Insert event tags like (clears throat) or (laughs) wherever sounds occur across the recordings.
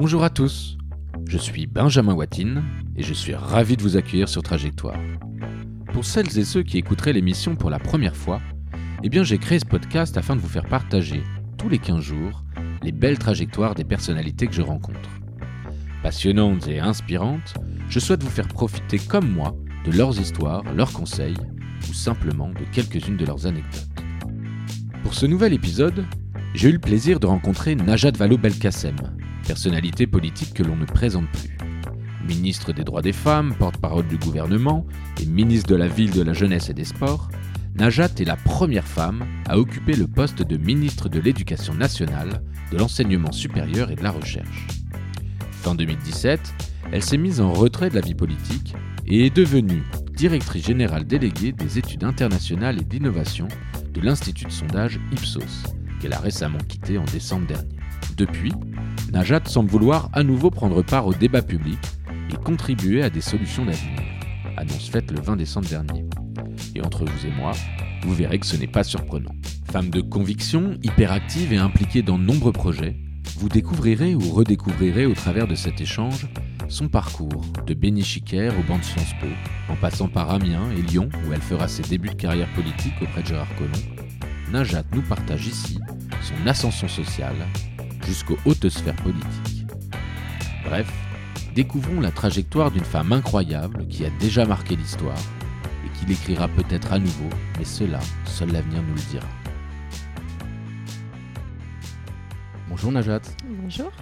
Bonjour à tous, je suis Benjamin Watine et je suis ravi de vous accueillir sur Trajectoire. Pour celles et ceux qui écouteraient l'émission pour la première fois, eh bien j'ai créé ce podcast afin de vous faire partager tous les 15 jours les belles trajectoires des personnalités que je rencontre. Passionnantes et inspirantes, je souhaite vous faire profiter comme moi de leurs histoires, leurs conseils ou simplement de quelques-unes de leurs anecdotes. Pour ce nouvel épisode, j'ai eu le plaisir de rencontrer Najat Vallaud-Belkacem, personnalité politique que l'on ne présente plus. Ministre des droits des femmes, porte-parole du gouvernement et ministre de la ville, de la jeunesse et des sports, Najat est la première femme à occuper le poste de ministre de l'Éducation nationale, de l'enseignement supérieur et de la recherche. Fin 2017, elle s'est mise en retrait de la vie politique et est devenue directrice générale déléguée des études internationales et d'innovation de l'Institut de sondage Ipsos, qu'elle a récemment quitté en décembre dernier. Depuis, Najat semble vouloir à nouveau prendre part au débat public et contribuer à des solutions d'avenir. Annonce faite le 20 décembre dernier. Et entre vous et moi, vous verrez que ce n'est pas surprenant. Femme de conviction, hyperactive et impliquée dans de nombreux projets, vous découvrirez ou redécouvrirez au travers de cet échange son parcours, de Béni Chiquer au banc de Sciences Po, en passant par Amiens et Lyon où elle fera ses débuts de carrière politique auprès de Gérard Collomb, Najat nous partage ici son ascension sociale jusqu'aux hautes sphères politiques. Bref, découvrons la trajectoire d'une femme incroyable qui a déjà marqué l'histoire et qui l'écrira peut-être à nouveau, mais cela, seul l'avenir nous le dira. Bonjour Najat. Bonjour.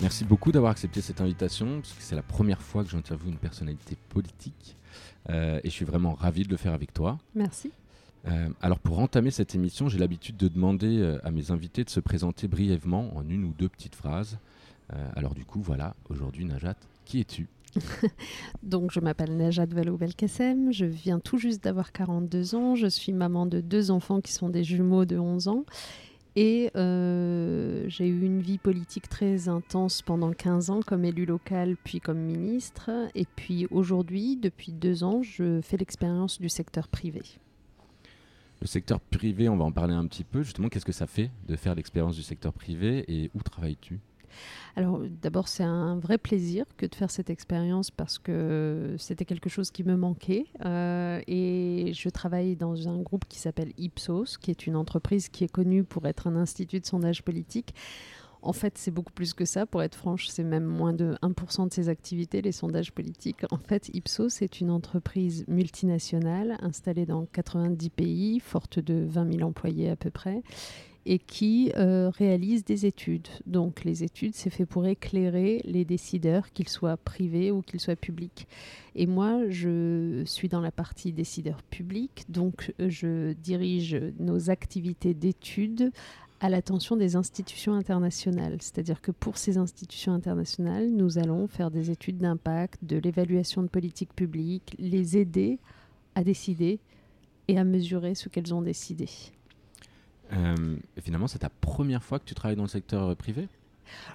Merci beaucoup d'avoir accepté cette invitation, parce que c'est la première fois que j'interviewe une personnalité politique, euh, et je suis vraiment ravi de le faire avec toi. Merci. Euh, alors pour entamer cette émission, j'ai l'habitude de demander euh, à mes invités de se présenter brièvement en une ou deux petites phrases. Euh, alors du coup, voilà, aujourd'hui Najat, qui es-tu? (laughs) Donc je m'appelle Najat Vallaud-Belkacem, je viens tout juste d'avoir 42 ans, je suis maman de deux enfants qui sont des jumeaux de 11 ans. Et j'ai eu une vie politique très intense pendant 15 ans comme élu local, puis comme ministre. Et puis aujourd'hui, depuis deux ans, je fais l'expérience du secteur privé. Le secteur privé, on va en parler un petit peu. Justement, qu'est-ce que ça fait de faire l'expérience du secteur privé et où travailles-tu? Alors d'abord c'est un vrai plaisir que de faire cette expérience parce que c'était quelque chose qui me manquait. Euh, et je travaille dans un groupe qui s'appelle Ipsos qui est une entreprise qui est connue pour être un institut de sondage politique en fait, c'est beaucoup plus que ça, pour être franche, c'est même moins de 1% de ses activités, les sondages politiques. En fait, Ipsos est une entreprise multinationale installée dans 90 pays, forte de 20 000 employés à peu près, et qui euh, réalise des études. Donc les études, c'est fait pour éclairer les décideurs, qu'ils soient privés ou qu'ils soient publics. Et moi, je suis dans la partie décideurs publics, donc je dirige nos activités d'études à l'attention des institutions internationales. C'est-à-dire que pour ces institutions internationales, nous allons faire des études d'impact, de l'évaluation de politique publique, les aider à décider et à mesurer ce qu'elles ont décidé. Euh, finalement, c'est ta première fois que tu travailles dans le secteur privé?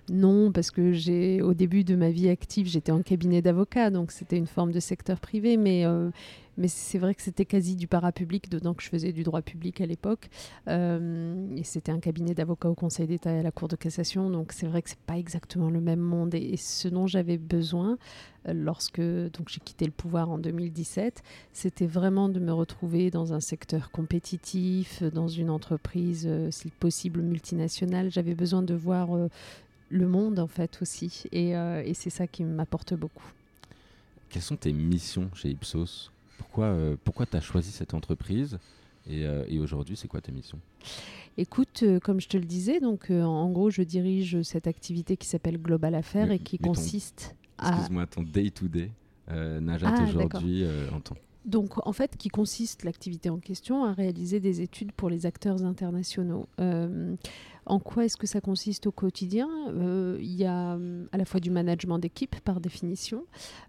Non, parce que j'ai, au début de ma vie active, j'étais en cabinet d'avocat, donc c'était une forme de secteur privé, mais, euh, mais c'est vrai que c'était quasi du parapublic, dedans que je faisais du droit public à l'époque. Euh, et c'était un cabinet d'avocat au Conseil d'État et à la Cour de cassation, donc c'est vrai que c'est pas exactement le même monde. Et, ce dont j'avais besoin euh, lorsque j'ai quitté le pouvoir en 2017, c'était vraiment de me retrouver dans un secteur compétitif, dans une entreprise, si possible multinationale. J'avais besoin de voir le monde en fait aussi. Euh, et, c'est ça qui m'apporte beaucoup. Quelles sont tes missions chez Ipsos? Pourquoi, euh, pourquoi tu as choisi cette entreprise et, euh, et aujourd'hui, c'est quoi tes missions Écoute, comme je te le disais, donc en gros, je dirige cette activité qui s'appelle Global Affaires et qui consiste à. Excuse-moi, ton day-to-day, Najat ah, aujourd'hui en temps. Donc, en fait, qui consiste l'activité en question à réaliser des études pour les acteurs internationaux. En quoi est-ce que ça consiste au quotidien euh, Il y a hum, à la fois du management d'équipe par définition,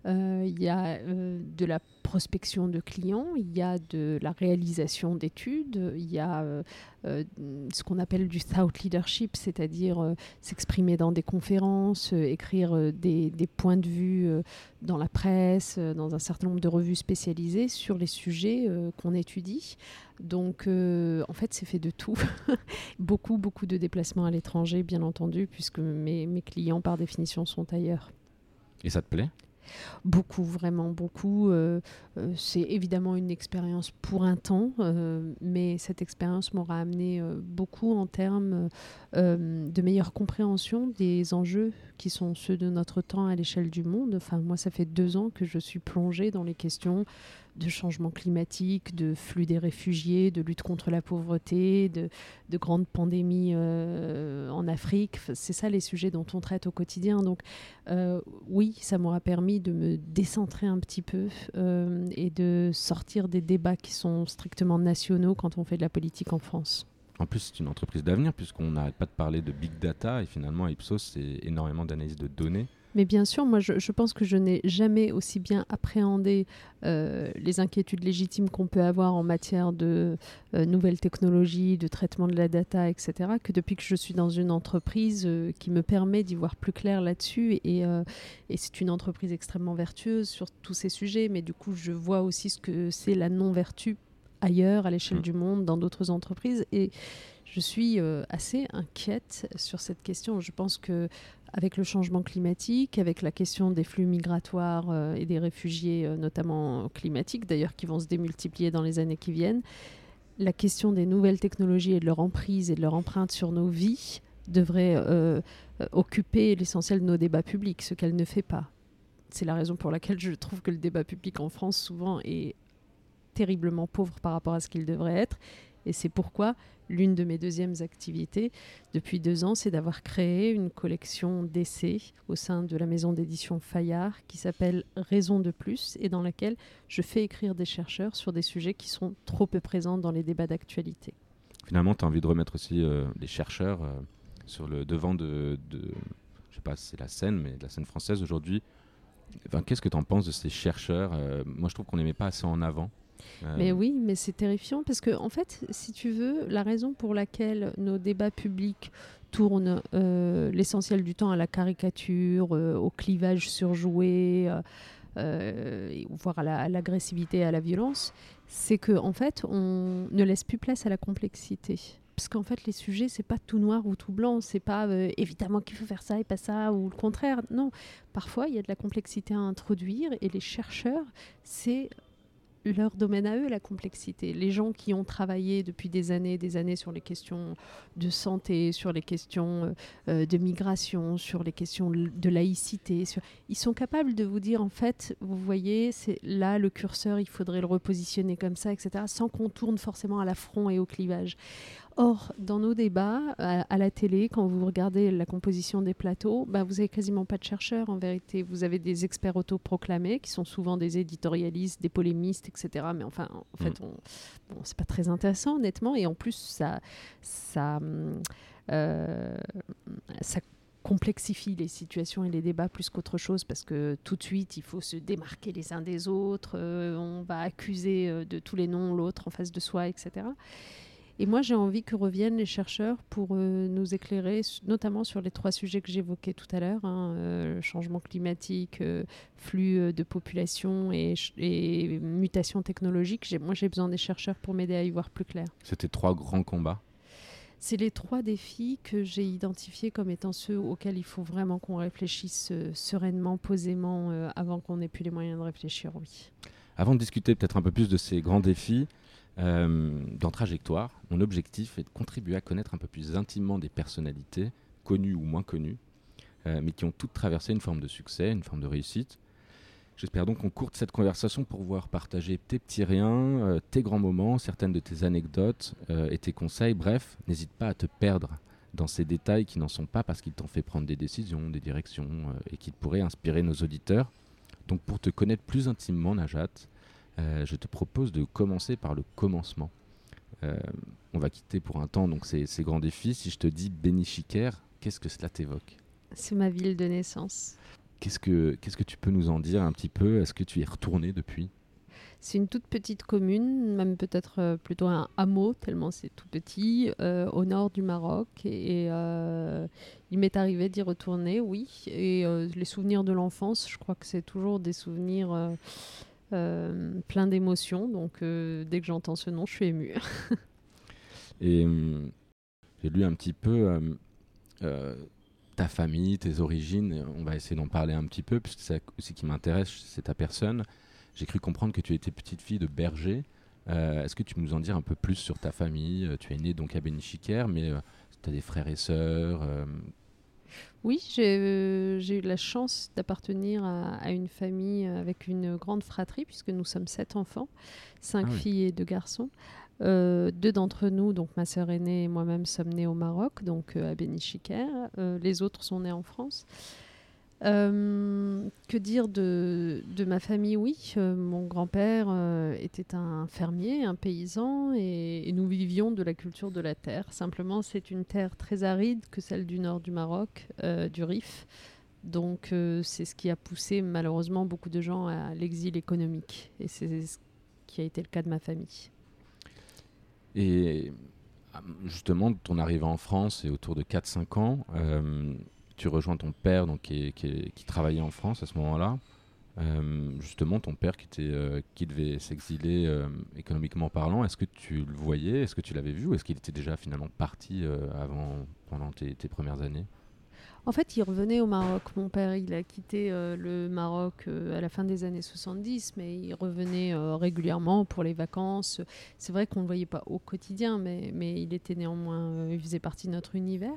euh, il y a euh, de la prospection de clients, il y a de la réalisation d'études, il y a ce qu'on appelle du thought leadership, c'est-à-dire s'exprimer dans des conférences, écrire des, des, points de vue dans la presse, dans un certain nombre de revues spécialisées sur les sujets qu'on étudie. Donc, en fait, c'est fait de tout. (laughs) beaucoup, beaucoup de déplacements à l'étranger, bien entendu, puisque mes, mes clients, par définition, sont ailleurs. Et ça te plaît? Beaucoup, vraiment beaucoup. Euh, euh, c'est évidemment une expérience pour un temps, euh, mais cette expérience m'aura amené beaucoup en termes de meilleure compréhension des enjeux qui sont ceux de notre temps à l'échelle du monde. Enfin, moi, ça fait deux ans que je suis plongée dans les questions de changement climatique, de flux des réfugiés, de lutte contre la pauvreté, de, grandes pandémies euh, en Afrique. C'est ça les sujets dont on traite au quotidien. Donc euh, oui, ça m'aura permis de me décentrer un petit peu euh, et de sortir des débats qui sont strictement nationaux quand on fait de la politique en France. En plus, c'est une entreprise d'avenir puisqu'on n'arrête pas de parler de big data et finalement Ipsos, c'est énormément d'analyse de données. Mais bien sûr, moi, je, pense que je n'ai jamais aussi bien appréhendé euh, les inquiétudes légitimes qu'on peut avoir en matière de euh, nouvelles technologies, de traitement de la data, etc., que depuis que je suis dans une entreprise euh, qui me permet d'y voir plus clair là-dessus. Et, et c'est une entreprise extrêmement vertueuse sur tous ces sujets, mais du coup, je vois aussi ce que c'est la non-vertu ailleurs, à l'échelle mmh. du monde, dans d'autres entreprises. Et je suis assez inquiète sur cette question. Je pense que avec le changement climatique, avec la question des flux migratoires euh, et des réfugiés, euh, notamment climatiques d'ailleurs, qui vont se démultiplier dans les années qui viennent, la question des nouvelles technologies et de leur emprise et de leur empreinte sur nos vies devrait euh, occuper l'essentiel de nos débats publics, ce qu'elle ne fait pas. C'est la raison pour laquelle je trouve que le débat public en France souvent est terriblement pauvre par rapport à ce qu'il devrait être. Et c'est pourquoi l'une de mes deuxièmes activités depuis deux ans, c'est d'avoir créé une collection d'essais au sein de la maison d'édition Fayard qui s'appelle Raison de plus et dans laquelle je fais écrire des chercheurs sur des sujets qui sont trop peu présents dans les débats d'actualité. Finalement, tu as envie de remettre aussi euh, les chercheurs euh, sur le devant de, je sais pas si c'est la scène, mais la scène française aujourd'hui. Qu'est-ce que tu en penses de ces chercheurs euh, Moi, je trouve qu'on les met pas assez en avant. Euh, mais oui, mais c'est terrifiant parce que, en fait, si tu veux, la raison pour laquelle nos débats publics tournent euh, l'essentiel du temps à la caricature, euh, au clivage surjoué, voire à l'agressivité, à la violence, c'est qu'en en fait, on ne laisse plus place à la complexité. Parce qu'en fait les sujets c'est pas tout noir ou tout blanc c'est pas évidemment qu'il faut faire ça et pas ça ou le contraire. Non parfois il y a de la complexité à introduire et les chercheurs c'est leur domaine à eux, la complexité. Les gens qui ont travaillé depuis des années et des années sur les questions de santé, sur les questions euh, euh, de migration, sur les questions de laïcité, ils sont capables de vous dire, en fait, vous voyez, c'est là le curseur, il faudrait le repositionner comme ça, etc., sans qu'on tourne forcément à l'affront et au clivage. Or, dans nos débats, à, la télé, quand vous regardez la composition des plateaux, bah, vous n'avez quasiment pas de chercheurs en vérité. Vous avez des experts autoproclamés qui sont souvent des éditorialistes, des polémistes, etc. Mais enfin, en fait, mm. bon, c'est pas très intéressant, honnêtement. Et en plus, ça, ça, euh, ça complexifie les situations et les débats plus qu'autre chose parce que tout de suite il faut se démarquer les uns des autres, euh, on va accuser euh, de tous les noms l'autre en face de soi, etc. Et moi, j'ai envie que reviennent les chercheurs pour euh, nous éclairer, notamment sur les trois sujets que j'évoquais tout à l'heure hein, euh, changement climatique, euh, flux de population et, et mutation technologique. Moi, j'ai besoin des chercheurs pour m'aider à y voir plus clair. C'était trois grands combats. C'est les trois défis que j'ai identifiés comme étant ceux auxquels il faut vraiment qu'on réfléchisse sereinement, posément, avant qu'on n'ait plus les moyens de réfléchir, oui. Avant de discuter peut-être un peu plus de ces grands défis, dans Trajectoire, mon objectif est de contribuer à connaître un peu plus intimement des personnalités, connues ou moins connues, euh, mais qui ont toutes traversé une forme de succès, une forme de réussite. J'espère donc qu'on courte cette conversation pour pouvoir partager tes petits riens, euh, tes grands moments, certaines de tes anecdotes et tes conseils. Bref, n'hésite pas à te perdre dans ces détails qui n'en sont pas parce qu'ils t'ont fait prendre des décisions, des directions et qui pourraient inspirer nos auditeurs. Donc pour te connaître plus intimement, Najat, euh, je te propose de commencer par le commencement. Euh, on va quitter pour un temps donc ces, grands défis. Si je te dis Bénichiker, qu'est-ce que cela t'évoque? C'est ma ville de naissance. Qu'est-ce que, qu'est-ce que tu peux nous en dire un petit peu? Est-ce que tu y es retourné depuis? C'est une toute petite commune, même peut-être euh, plutôt un hameau, tellement c'est tout petit, au nord du Maroc. Et, il m'est arrivé d'y retourner, oui. Et les souvenirs de l'enfance, je crois que c'est toujours des souvenirs plein d'émotions. Donc euh, dès que j'entends ce nom, je suis émue. (laughs) Et hum, j'ai lu un petit peu ta famille, tes origines. On va essayer d'en parler un petit peu, puisque c'est ce qui m'intéresse, c'est ta personne. J'ai cru comprendre que tu étais petite fille de berger. Est-ce que tu peux nous en dire un peu plus sur ta famille? Tu es née donc à Bénichiquer, mais tu as des frères et sœurs oui, euh, j'ai eu la chance d'appartenir à, une famille avec une grande fratrie, puisque nous sommes sept enfants, cinq ah filles et deux garçons. Euh, deux d'entre nous, donc ma sœur aînée et moi-même, sommes nés au Maroc, donc euh, à Bénichiker. les autres sont nés en France. Euh, que dire de, ma famille? Oui, euh, mon grand-père euh, était un fermier, un paysan, et, nous vivions de la culture de la terre. Simplement, c'est une terre très aride que celle du nord du Maroc, du Rif. Donc, c'est ce qui a poussé malheureusement beaucoup de gens à l'exil économique. Et c'est ce qui a été le cas de ma famille. Et justement, ton arrivée en France est autour de 4-5 ans tu rejoins ton père donc, qui, travaillait en France à ce moment-là. Euh, justement, ton père qui, euh, devait s'exiler euh, économiquement parlant, est-ce que tu le voyais Est-ce que tu l'avais vu Ou est-ce qu'il était déjà finalement parti avant, pendant tes, tes, premières années? En fait, il revenait au Maroc. Mon père, il a quitté le Maroc à la fin des années 70, mais il revenait régulièrement pour les vacances. C'est vrai qu'on ne le voyait pas au quotidien, mais, mais il était néanmoins, il faisait partie de notre univers.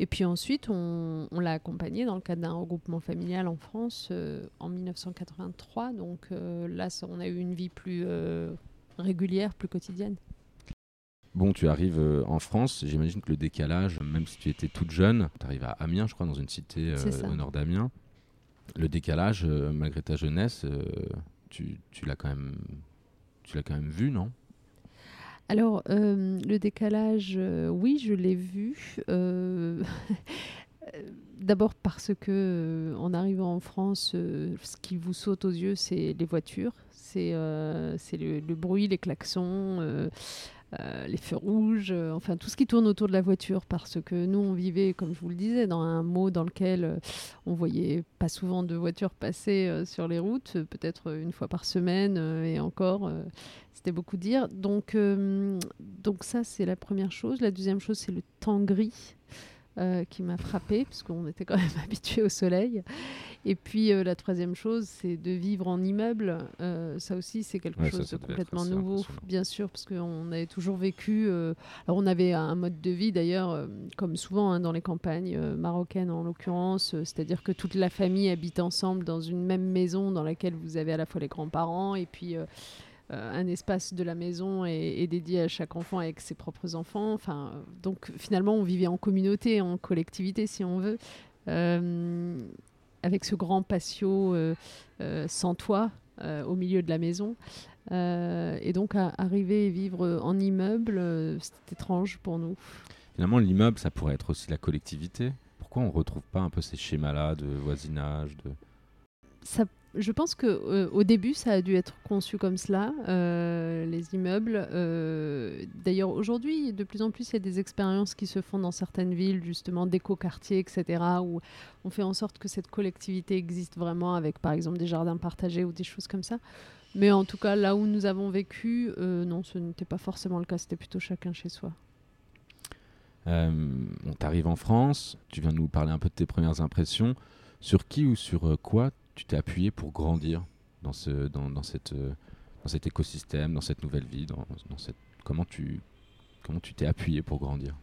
Et puis ensuite, on, l'a accompagné dans le cadre d'un regroupement familial en France euh, en 1983. Donc euh, là, on a eu une vie plus euh, régulière, plus quotidienne. Bon, tu arrives en France, j'imagine que le décalage, même si tu étais toute jeune, tu arrives à Amiens, je crois, dans une cité au nord d'Amiens. Le décalage, malgré ta jeunesse, tu, tu l'as quand même, tu l'as quand même vu, non? Alors, euh, le décalage, euh, oui, je l'ai vu. Euh, (laughs) d'abord parce que en arrivant en France, ce qui vous saute aux yeux, c'est les voitures, c'est le, le, bruit, les klaxons, euh, les feux rouges, euh, enfin tout ce qui tourne autour de la voiture, parce que nous on vivait, comme je vous le disais, dans un mot dans lequel euh, on voyait pas souvent de voitures passer sur les routes, peut-être une fois par semaine, et encore, c'était beaucoup dire. Donc, donc ça c'est la première chose. La deuxième chose c'est le temps gris. qui m'a frappé, puisqu'on était quand même (laughs) habitué au soleil. Et puis euh, la troisième chose, c'est de vivre en immeuble. Euh, ça aussi, c'est quelque chose de complètement nouveau, bien sûr, parce qu'on avait toujours vécu. Euh, alors on avait un mode de vie d'ailleurs, comme souvent hein, dans les campagnes marocaines en l'occurrence, c'est-à-dire que toute la famille habite ensemble dans une même maison dans laquelle vous avez à la fois les grands-parents et puis un espace de la maison est, dédié à chaque enfant avec ses propres enfants. Enfin, donc finalement, on vivait en communauté, en collectivité, si on veut avec ce grand patio euh, euh, sans toit euh, au milieu de la maison. et donc, arriver et vivre en immeuble, c'était étrange pour nous. Finalement, l'immeuble, ça pourrait être aussi la collectivité. Pourquoi on ne retrouve pas un peu ces schémas-là de voisinage de... Ça je pense que euh, au début, ça a dû être conçu comme cela, euh, les immeubles. Euh, d'ailleurs, aujourd'hui, de plus en plus, il y a des expériences qui se font dans certaines villes, justement, d'éco-quartiers, etc., où on fait en sorte que cette collectivité existe vraiment, avec par exemple des jardins partagés ou des choses comme ça. Mais en tout cas, là où nous avons vécu, non, ce n'était pas forcément le cas, c'était plutôt chacun chez soi. on t'arrive en France, tu viens de nous parler un peu de tes premières impressions. Sur qui ou sur quoi tu t'es appuyé pour grandir dans, ce, dans, dans, cette, euh, dans cet écosystème, dans cette nouvelle vie dans, cette... Comment tu comment tu t'es appuyé pour grandir?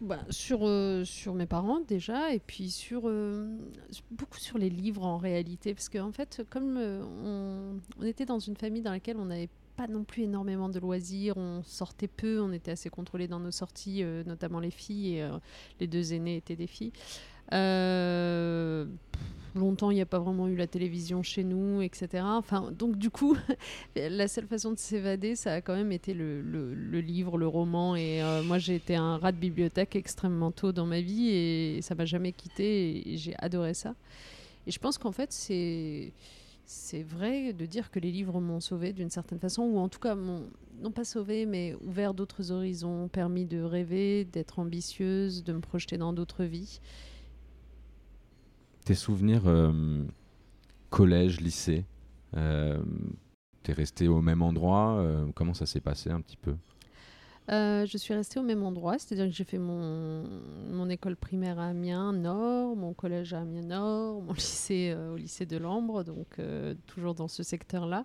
Bah, sur, euh, sur mes parents déjà, et puis sur euh, beaucoup sur les livres en réalité, parce qu'en en fait, comme on, on, était dans une famille dans laquelle on n'avait pas non plus énormément de loisirs, on sortait peu, on était assez contrôlés dans nos sorties, notamment les filles, et les deux aînés étaient des filles. Euh, longtemps, il n'y a pas vraiment eu la télévision chez nous, etc. Enfin, donc du coup, (laughs) la seule façon de s'évader, ça a quand même été le, livre, le roman. Et euh, moi, j'ai été un rat de bibliothèque extrêmement tôt dans ma vie et ça m'a jamais quitté. Et, j'ai adoré ça. Et je pense qu'en fait, c'est c'est vrai de dire que les livres m'ont sauvé d'une certaine façon, ou en tout cas m'ont non pas sauvé, mais ouvert d'autres horizons, permis de rêver, d'être ambitieuse, de me projeter dans d'autres vies. Tes souvenirs euh, collège, lycée, euh, t'es resté au même endroit euh, Comment ça s'est passé un petit peu? Je suis restée au même endroit, c'est-à-dire que j'ai fait mon, mon, école primaire à Amiens Nord, mon collège à Amiens Nord, mon (laughs) lycée au lycée de Lambre, donc toujours dans ce secteur-là.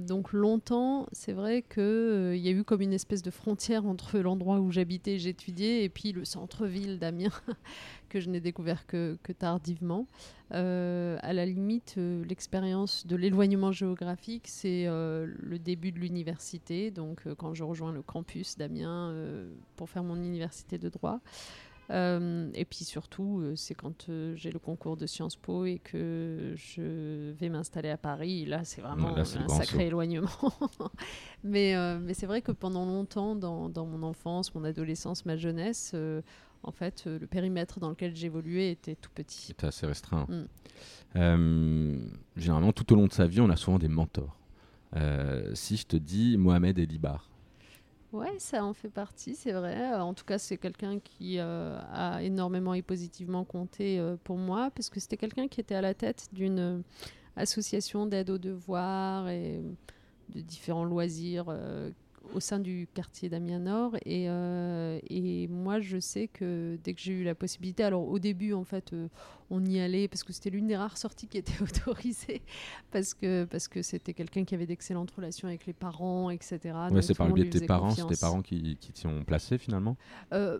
donc longtemps, c'est vrai qu'il y a eu comme une espèce de frontière entre l'endroit où j'habitais et j'étudiais et puis le centre-ville d'Amiens (laughs) que je n'ai découvert que, que tardivement. Euh, à la limite, euh, l'expérience de l'éloignement géographique, c'est euh, le début de l'université. Donc, quand je rejoins le campus d'Amiens pour faire mon université de droit. et puis surtout, c'est quand j'ai le concours de Sciences Po et que je vais m'installer à Paris. Là, c'est vraiment un sacré éloignement. (laughs) mais mais c'est vrai que pendant longtemps, dans, dans, mon enfance, mon adolescence, ma jeunesse, en fait, euh, le périmètre dans lequel j'évoluais était tout petit. C'était assez restreint. Mm. Euh, généralement, tout au long de sa vie, on a souvent des mentors. Euh, si je te dis Mohamed Elibar. Ouais, ça en fait partie, c'est vrai. En tout cas, c'est quelqu'un qui a énormément et positivement compté pour moi, parce que c'était quelqu'un qui était à la tête d'une association d'aide aux devoirs et de différents loisirs au sein du quartier d'Amiens Nord. Et, euh, et, moi, je sais que dès que j'ai eu la possibilité, alors au début, en fait, euh, on y allait parce que c'était l'une des rares sorties qui était (laughs) autorisée, parce que parce que c'était quelqu'un qui avait d'excellentes relations avec les parents, etc. Ouais, c'est par le biais de tes parents, c'est tes parents qui, qui t'y ont placé finalement euh,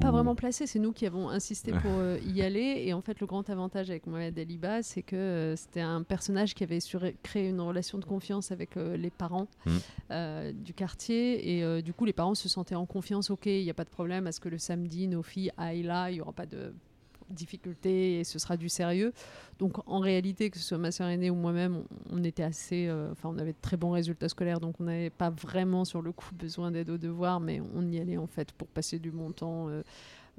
Pas vraiment placé, c'est nous qui avons insisté pour (laughs) y aller. Et en fait, le grand avantage avec Mohamed Aliba, c'est que c'était un personnage qui avait créer une relation de confiance avec les parents mmh. du quartier. Et euh, du coup, les parents se sentaient en confiance. Ok, il n'y a pas de problème. à ce que le samedi, nos filles aillent là Il n'y aura pas de difficulté et ce sera du sérieux. Donc en réalité, que ce soit ma soeur aînée ou moi-même, on, était assez, euh, enfin on avait de très bons résultats scolaires, donc on n'avait pas vraiment sur le coup besoin d'aide aux devoirs, mais on y allait en fait pour passer du bon temps. Euh,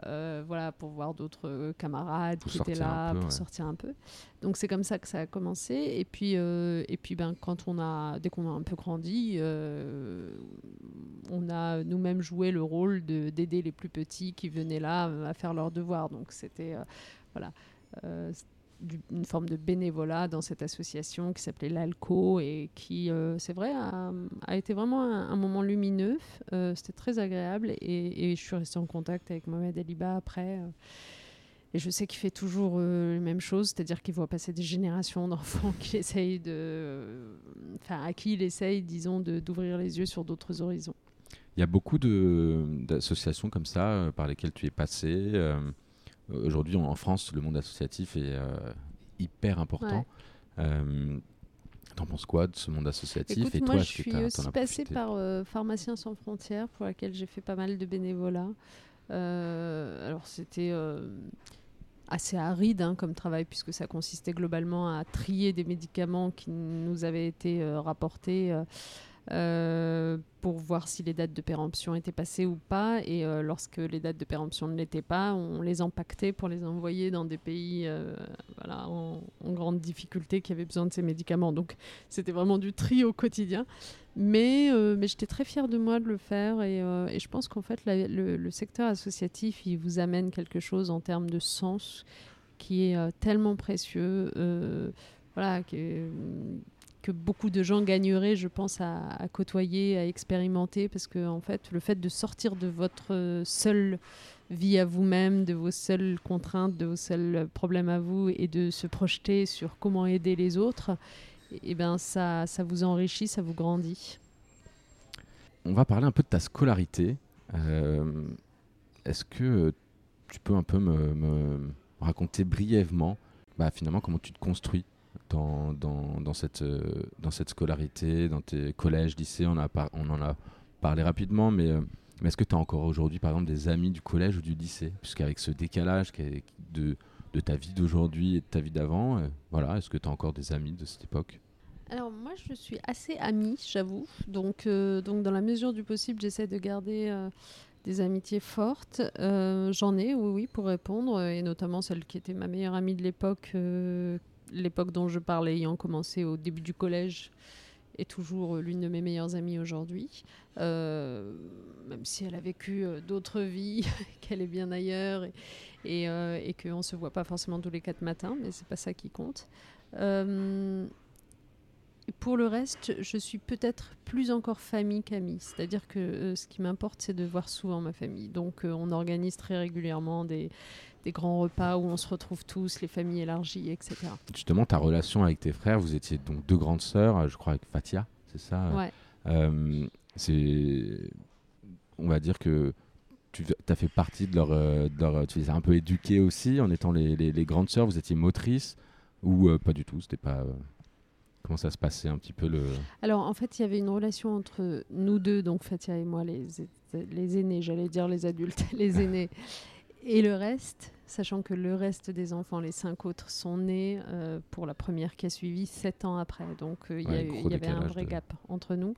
euh, voilà, pour voir d'autres euh, camarades qui étaient là, pour sortir un peu. Donc c'est comme ça que ça a commencé. Et puis, euh, et puis ben, quand on a, dès qu'on a un peu grandi, on a nous-mêmes joué le rôle d'aider les plus petits qui venaient là à faire leurs devoirs. Donc c'était voilà une forme de bénévolat dans cette association qui s'appelait l'ALCO et qui, euh, c'est vrai, a, été vraiment un, moment lumineux. Euh, c'était très agréable et, je suis restée en contact avec Mohamed Aliba après. Euh, et je sais qu'il fait toujours les mêmes choses, c'est-à-dire qu'il voit passer des générations d'enfants (laughs) qu'il essaye de, enfin à qui il essaye, disons, d'ouvrir les yeux sur d'autres horizons. Il y a beaucoup d'associations comme ça par lesquelles tu es passé. Aujourd'hui, en France, le monde associatif est euh, hyper important. Euh, T'en penses quoi de ce monde associatif Et toi, je suis aussi passée par euh, Pharmaciens sans frontières, pour laquelle j'ai fait pas mal de bénévolat. Euh, alors, c'était assez aride hein, comme travail, puisque ça consistait globalement à trier des médicaments qui nous avaient été rapportés euh, pour voir si les dates de péremption étaient passées ou pas. Et euh, lorsque les dates de péremption ne l'étaient pas, on les empaquetait pour les envoyer dans des pays euh, voilà, en, grande difficulté qui avaient besoin de ces médicaments. Donc c'était vraiment du tri au quotidien. Mais, mais j'étais très fière de moi de le faire et, je pense qu'en fait le, secteur associatif, il vous amène quelque chose en termes de sens qui est tellement précieux. voilà, que beaucoup de gens gagneraient, je pense, à, côtoyer, à expérimenter, parce que en fait, le fait de sortir de votre seule vie à vous-même, de vos seules contraintes, de vos seuls problèmes à vous, et de se projeter sur comment aider les autres, et, eh ben ça, ça vous enrichit, ça vous grandit. On va parler un peu de ta scolarité. Euh, est-ce que tu peux un peu me, me raconter brièvement, bah, finalement, comment tu te construis dans, cette, euh, dans cette scolarité, dans tes collèges, lycées on, a en a parlé rapidement, mais, euh, est-ce que tu as encore aujourd'hui, par exemple, des amis du collège ou du lycée? Puisqu'avec ce décalage de, ta vie d'aujourd'hui et de ta vie d'avant, euh, voilà, est-ce que tu as encore des amis de cette époque? Alors moi je suis assez amie, j'avoue. Donc, dans la mesure du possible, j'essaie de garder des amitiés fortes. J'en ai, oui, pour répondre, et notamment celle qui était ma meilleure amie de l'époque, l'époque dont je parlais ayant commencé au début du collège est toujours l'une de mes meilleures amies aujourd'hui, euh, même si elle a vécu euh, d'autres vies, (laughs) qu'elle est bien ailleurs et, euh, qu'on ne se voit pas forcément tous les quatre matins, mais c'est pas ça qui compte. pour le reste, je suis peut-être plus encore famille qu'amie. C'est-à-dire que euh, ce qui m'importe, c'est de voir souvent ma famille. Donc, euh, on organise très régulièrement des, des, grands repas où on se retrouve tous, les familles élargies, etc. Justement, ta relation avec tes frères, vous étiez donc deux grandes sœurs, je crois avec Fatia, c'est ça? Ouais. Euh, c'est, on va dire que tu as fait partie de leur, de leur, tu les as un peu éduquées aussi en étant les, les, les grandes sœurs. Vous étiez motrices ou pas du tout C'était pas Comment ça se passait un petit peu le... Alors en fait, il y avait une relation entre nous deux, donc Fatia et moi, les, les aînés, j'allais dire les adultes, (laughs) les (laughs) aînés, et le reste, sachant que le reste des enfants, les cinq autres, sont nés euh, pour la première qui a suivi sept ans après. Donc euh, il Ouais, y, avait un vrai de- gap entre nous.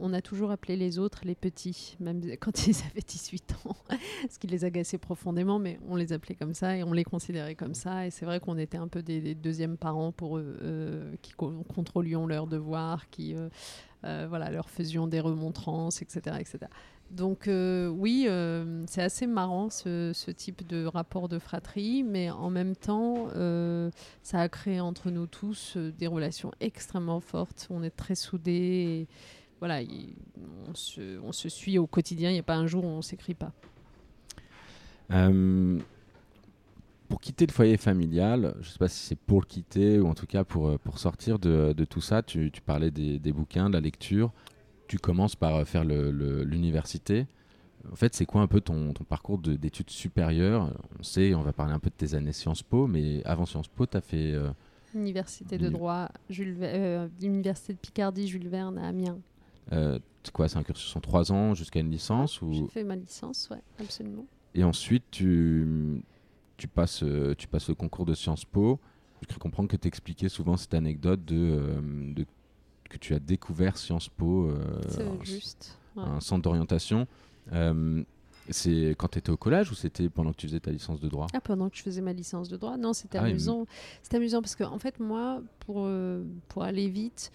On a toujours appelé les autres les petits, même (laughs) quand ils avaient 18 ans, (laughs) ce qui les agaçait profondément, mais on les appelait comme ça et on les considérait comme ça. Et c'est vrai qu'on était un peu des, des deuxièmes parents pour eux, euh, qui co- contrôlions leurs devoirs, qui voilà, leur faisions des remontrances, etc. etc. Donc euh, oui, euh, c'est assez marrant ce, type de rapport de fratrie, mais en même temps, euh, ça a créé entre nous tous des relations extrêmement fortes. On est très soudés. Et, voilà, il- on, se, suit au quotidien. Il n'y a pas un jour où on s'écrit pas. Pour quitter le foyer familial, je ne sais pas si c'est pour le quitter ou en tout cas pour, sortir de, tout ça, tu, parlais des bouquins, de la lecture. Tu commences par euh, faire l'université. En fait, c'est quoi un peu ton, ton parcours de- d'études supérieures? On sait, on va parler un peu de tes années Sciences Po, mais avant Sciences Po, tu as fait. euh, Université de droit, Jules, euh, Université de Picardie, Jules Verne à Amiens. euh, c'est quoi C'est un cursus en trois ans jusqu'à une licence J'ai ou... fait ma licence, ouais, absolument. Et ensuite, tu, tu, passes, euh, tu passes le concours de Sciences Po. Je cru comprendre que tu expliquais souvent cette anecdote de, euh, de- que tu as découvert Sciences Po, euh, un- juste. ouais. un centre d'orientation. Euh, c'est quand tu étais au collège ou c'était pendant que tu faisais ta licence de droit? Ah, pendant que je faisais ma licence de droit Non, c'était Ah amusant. C'est amusant parce que, en fait, moi, pour, euh, pour aller vite,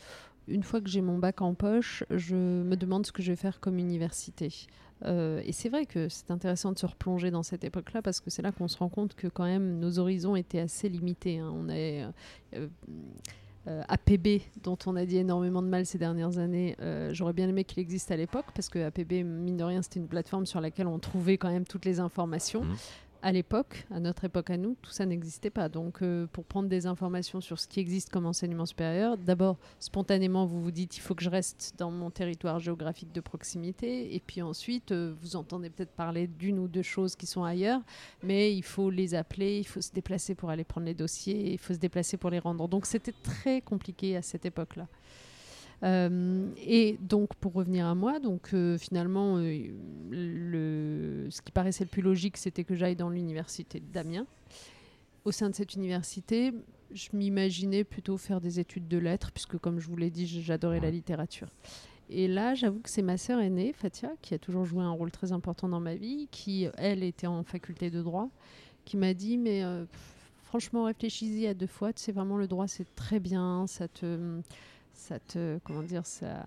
une fois que j'ai mon bac en poche, je me demande ce que je vais faire comme université. Euh, et c'est vrai que c'est intéressant de se replonger dans cette époque-là parce que c'est là qu'on se rend compte que quand même nos horizons étaient assez limités. hein. On est APB, dont on a dit énormément de mal ces dernières années. euh, J'aurais bien aimé qu'il existe à l'époque parce que APB, mine de rien, c'était une plateforme sur laquelle on trouvait quand même toutes les informations. Mhm. À l'époque, à notre époque à nous, tout ça n'existait pas. Donc, euh, pour prendre des informations sur ce qui existe comme enseignement supérieur, d'abord, spontanément, vous vous dites, il faut que je reste dans mon territoire géographique de proximité. Et puis ensuite, euh, vous entendez peut-être parler d'une ou deux choses qui sont ailleurs, mais il faut les appeler, il faut se déplacer pour aller prendre les dossiers, il faut se déplacer pour les rendre. Donc, c'était très compliqué à cette époque-là. Euh, et donc, pour revenir à moi, donc euh, finalement, euh, ce qui paraissait le plus logique, c'était que j'aille dans l'université d'Amiens. Au sein de cette université, je m'imaginais plutôt faire des études de lettres, puisque comme je vous l'ai dit, j'adorais la littérature. Et là, j'avoue que c'est ma sœur aînée, Fatia, qui a toujours joué un rôle très important dans ma vie, qui, elle, était en faculté de droit, qui m'a dit, mais franchement, réfléchis-y à deux fois, tu sais, vraiment, le droit, c'est très bien, ça te ça te comment dire ça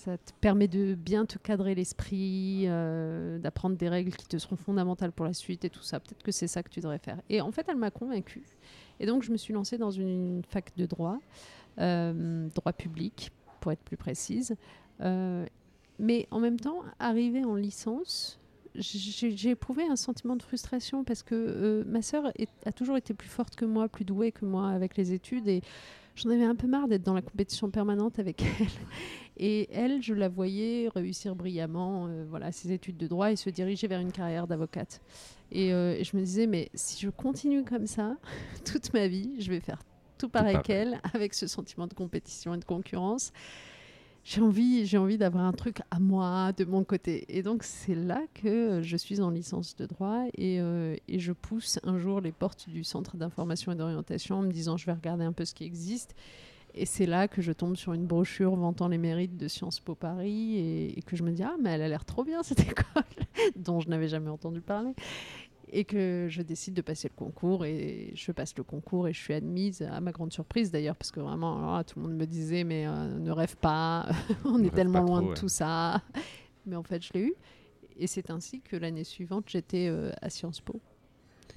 ça te permet de bien te cadrer l'esprit, euh, d'apprendre des règles qui te seront fondamentales pour la suite et tout ça. Peut-être que c'est ça que tu devrais faire. Et en fait, elle m'a convaincue. Et donc, je me suis lancée dans une fac de droit, euh, droit public, pour être plus précise. Euh, mais en même temps, arrivée en licence, j'ai éprouvé un sentiment de frustration parce que ma sœur a toujours été plus forte que moi, plus douée que moi avec les études et j'en avais un peu marre d'être dans la compétition permanente avec (laughs) elle. Et elle, je la voyais réussir brillamment euh, voilà, ses études de droit et se diriger vers une carrière d'avocate. Et, euh, et je me disais, mais si je continue comme ça, (laughs) toute ma vie, je vais faire tout pareil pareil. qu'elle, avec ce sentiment de compétition et de concurrence. J'ai envie, j'ai envie d'avoir un truc à moi, de mon côté. Et donc, c'est là que je suis en licence de droit et, euh, et je pousse un jour les portes du centre d'information et d'orientation en me disant, je vais regarder un peu ce qui existe. Et c'est là que je tombe sur une brochure vantant les mérites de Sciences Po Paris et, et que je me dis, ah, mais elle a l'air trop bien cette (laughs) école, dont je n'avais jamais entendu parler. Et que je décide de passer le concours et je passe le concours et je suis admise, à ma grande surprise d'ailleurs, parce que vraiment, alors là, tout le monde me disait, mais euh, ne rêve pas, (laughs) on est tellement loin trop, de ouais. tout ça. (laughs) Mais en fait, je l'ai eu. Et c'est ainsi que l'année suivante, j'étais euh, à Sciences Po.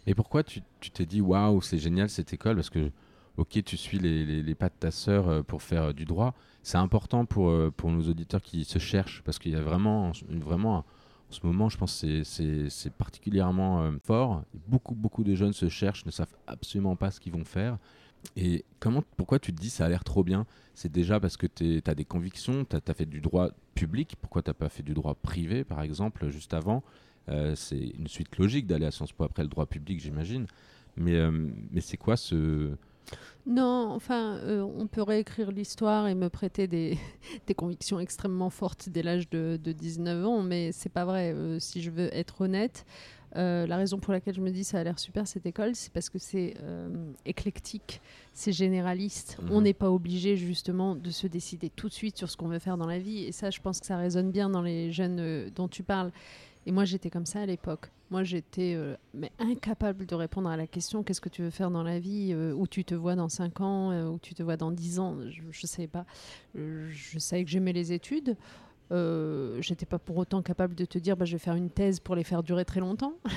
Et pourquoi tu tu t'es dit waouh, c'est génial cette école? Parce que ok, tu suis les, pas de ta sœur pour faire du droit. C'est important pour, pour nos auditeurs qui se cherchent, parce qu'il y a vraiment, vraiment en ce moment, je pense que c'est particulièrement fort. Beaucoup, beaucoup de jeunes se cherchent, ne savent absolument pas ce qu'ils vont faire. Et comment, pourquoi tu te dis ça a l'air trop bien? C'est déjà parce que tu as des convictions, tu as, fait du droit public, pourquoi tu n'as pas fait du droit privé par exemple juste avant? Euh, C'est une suite logique d'aller à Sciences Po après le droit public j'imagine. Mais, euh, mais c'est quoi ce... Non, enfin, euh, on peut réécrire l'histoire et me prêter des, (laughs) des, convictions extrêmement fortes dès l'âge de, de, 19 ans, mais c'est pas vrai. si je veux être honnête, euh, la raison pour laquelle je me dis ça a l'air super cette école, c'est parce que c'est euh, éclectique, c'est généraliste. On mhm. n'est pas obligé justement de se décider tout de suite sur ce qu'on veut faire dans la vie. Et ça, je pense que ça résonne bien dans les jeunes euh, dont tu parles. Et moi, j'étais comme ça à l'époque. Moi, j'étais mais incapable de répondre à la question qu'est-ce que tu veux faire dans la vie Où tu te vois dans 5 ans Où tu te vois dans 10 ans Je ne savais pas. je savais que j'aimais les études. Euh, j'étais pas pour autant capable de te dire bah, je vais faire une thèse pour les faire durer très longtemps. (laughs)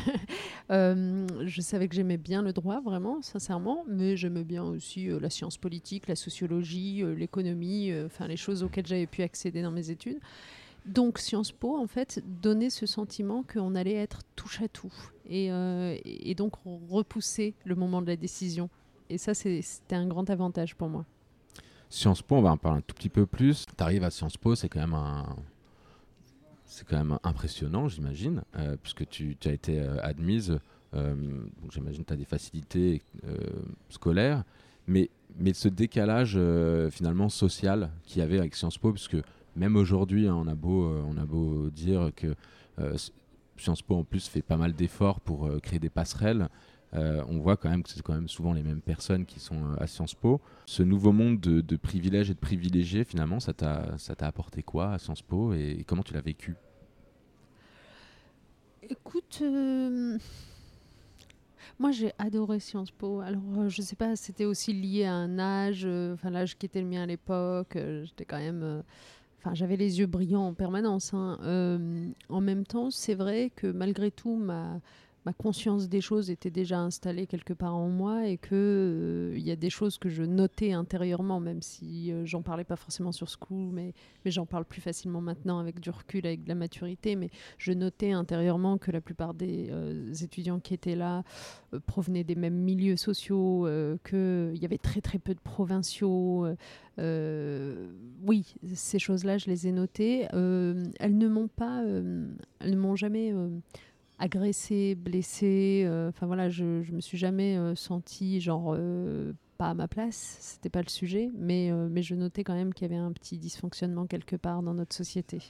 Euh, je savais que j'aimais bien le droit, vraiment, sincèrement, mais j'aimais bien aussi euh, la science politique, la sociologie, l'économie, enfin les choses auxquelles j'avais pu accéder dans mes études. Donc Sciences Po, en fait, donnait ce sentiment qu'on allait être touche à tout et, et donc repousser le moment de la décision. Et ça, c'était un grand avantage pour moi. Sciences Po, on va en parler un tout petit peu plus. Tu arrives à Sciences Po, c'est quand même un. C'est quand même impressionnant, j'imagine, euh, puisque tu, as été euh, admise. Euh, j'imagine que tu as des facilités scolaires. Mais, mais ce décalage finalement social qu'il y avait avec Sciences Po, puisque même aujourd'hui, hein, on, a beau, on a beau dire que Sciences Po en plus fait pas mal d'efforts pour créer des passerelles. Euh, on voit quand même que c'est quand même souvent les mêmes personnes qui sont euh, à Sciences Po. Ce nouveau monde de, privilèges et de privilégiés, finalement, ça t'a apporté quoi à Sciences Po et, comment tu l'as vécu? Écoute, euh, moi j'ai adoré Sciences Po. Alors je sais pas, c'était aussi lié à un âge, enfin l'âge qui était le mien à l'époque. J'étais quand même J'avais les yeux brillants en permanence. Hein. en même temps, c'est vrai que malgré tout, ma, ma conscience des choses était déjà installée quelque part en moi et que euh, il y a des choses que je notais intérieurement, même si euh, j'en parlais pas forcément sur ce coup, mais, mais j'en parle plus facilement maintenant avec du recul, avec de la maturité. Mais je notais intérieurement que la plupart des euh, étudiants qui étaient là provenaient des mêmes milieux sociaux, qu'il y avait très très peu de provinciaux. oui, ces choses-là, je les ai notées. elles ne m'ont pas, elles ne m'ont jamais agressée, blessée. Euh, enfin voilà, je, je me suis jamais euh, sentie genre euh, pas à ma place. C'était pas le sujet, mais, mais je notais quand même qu'il y avait un petit dysfonctionnement quelque part dans notre société.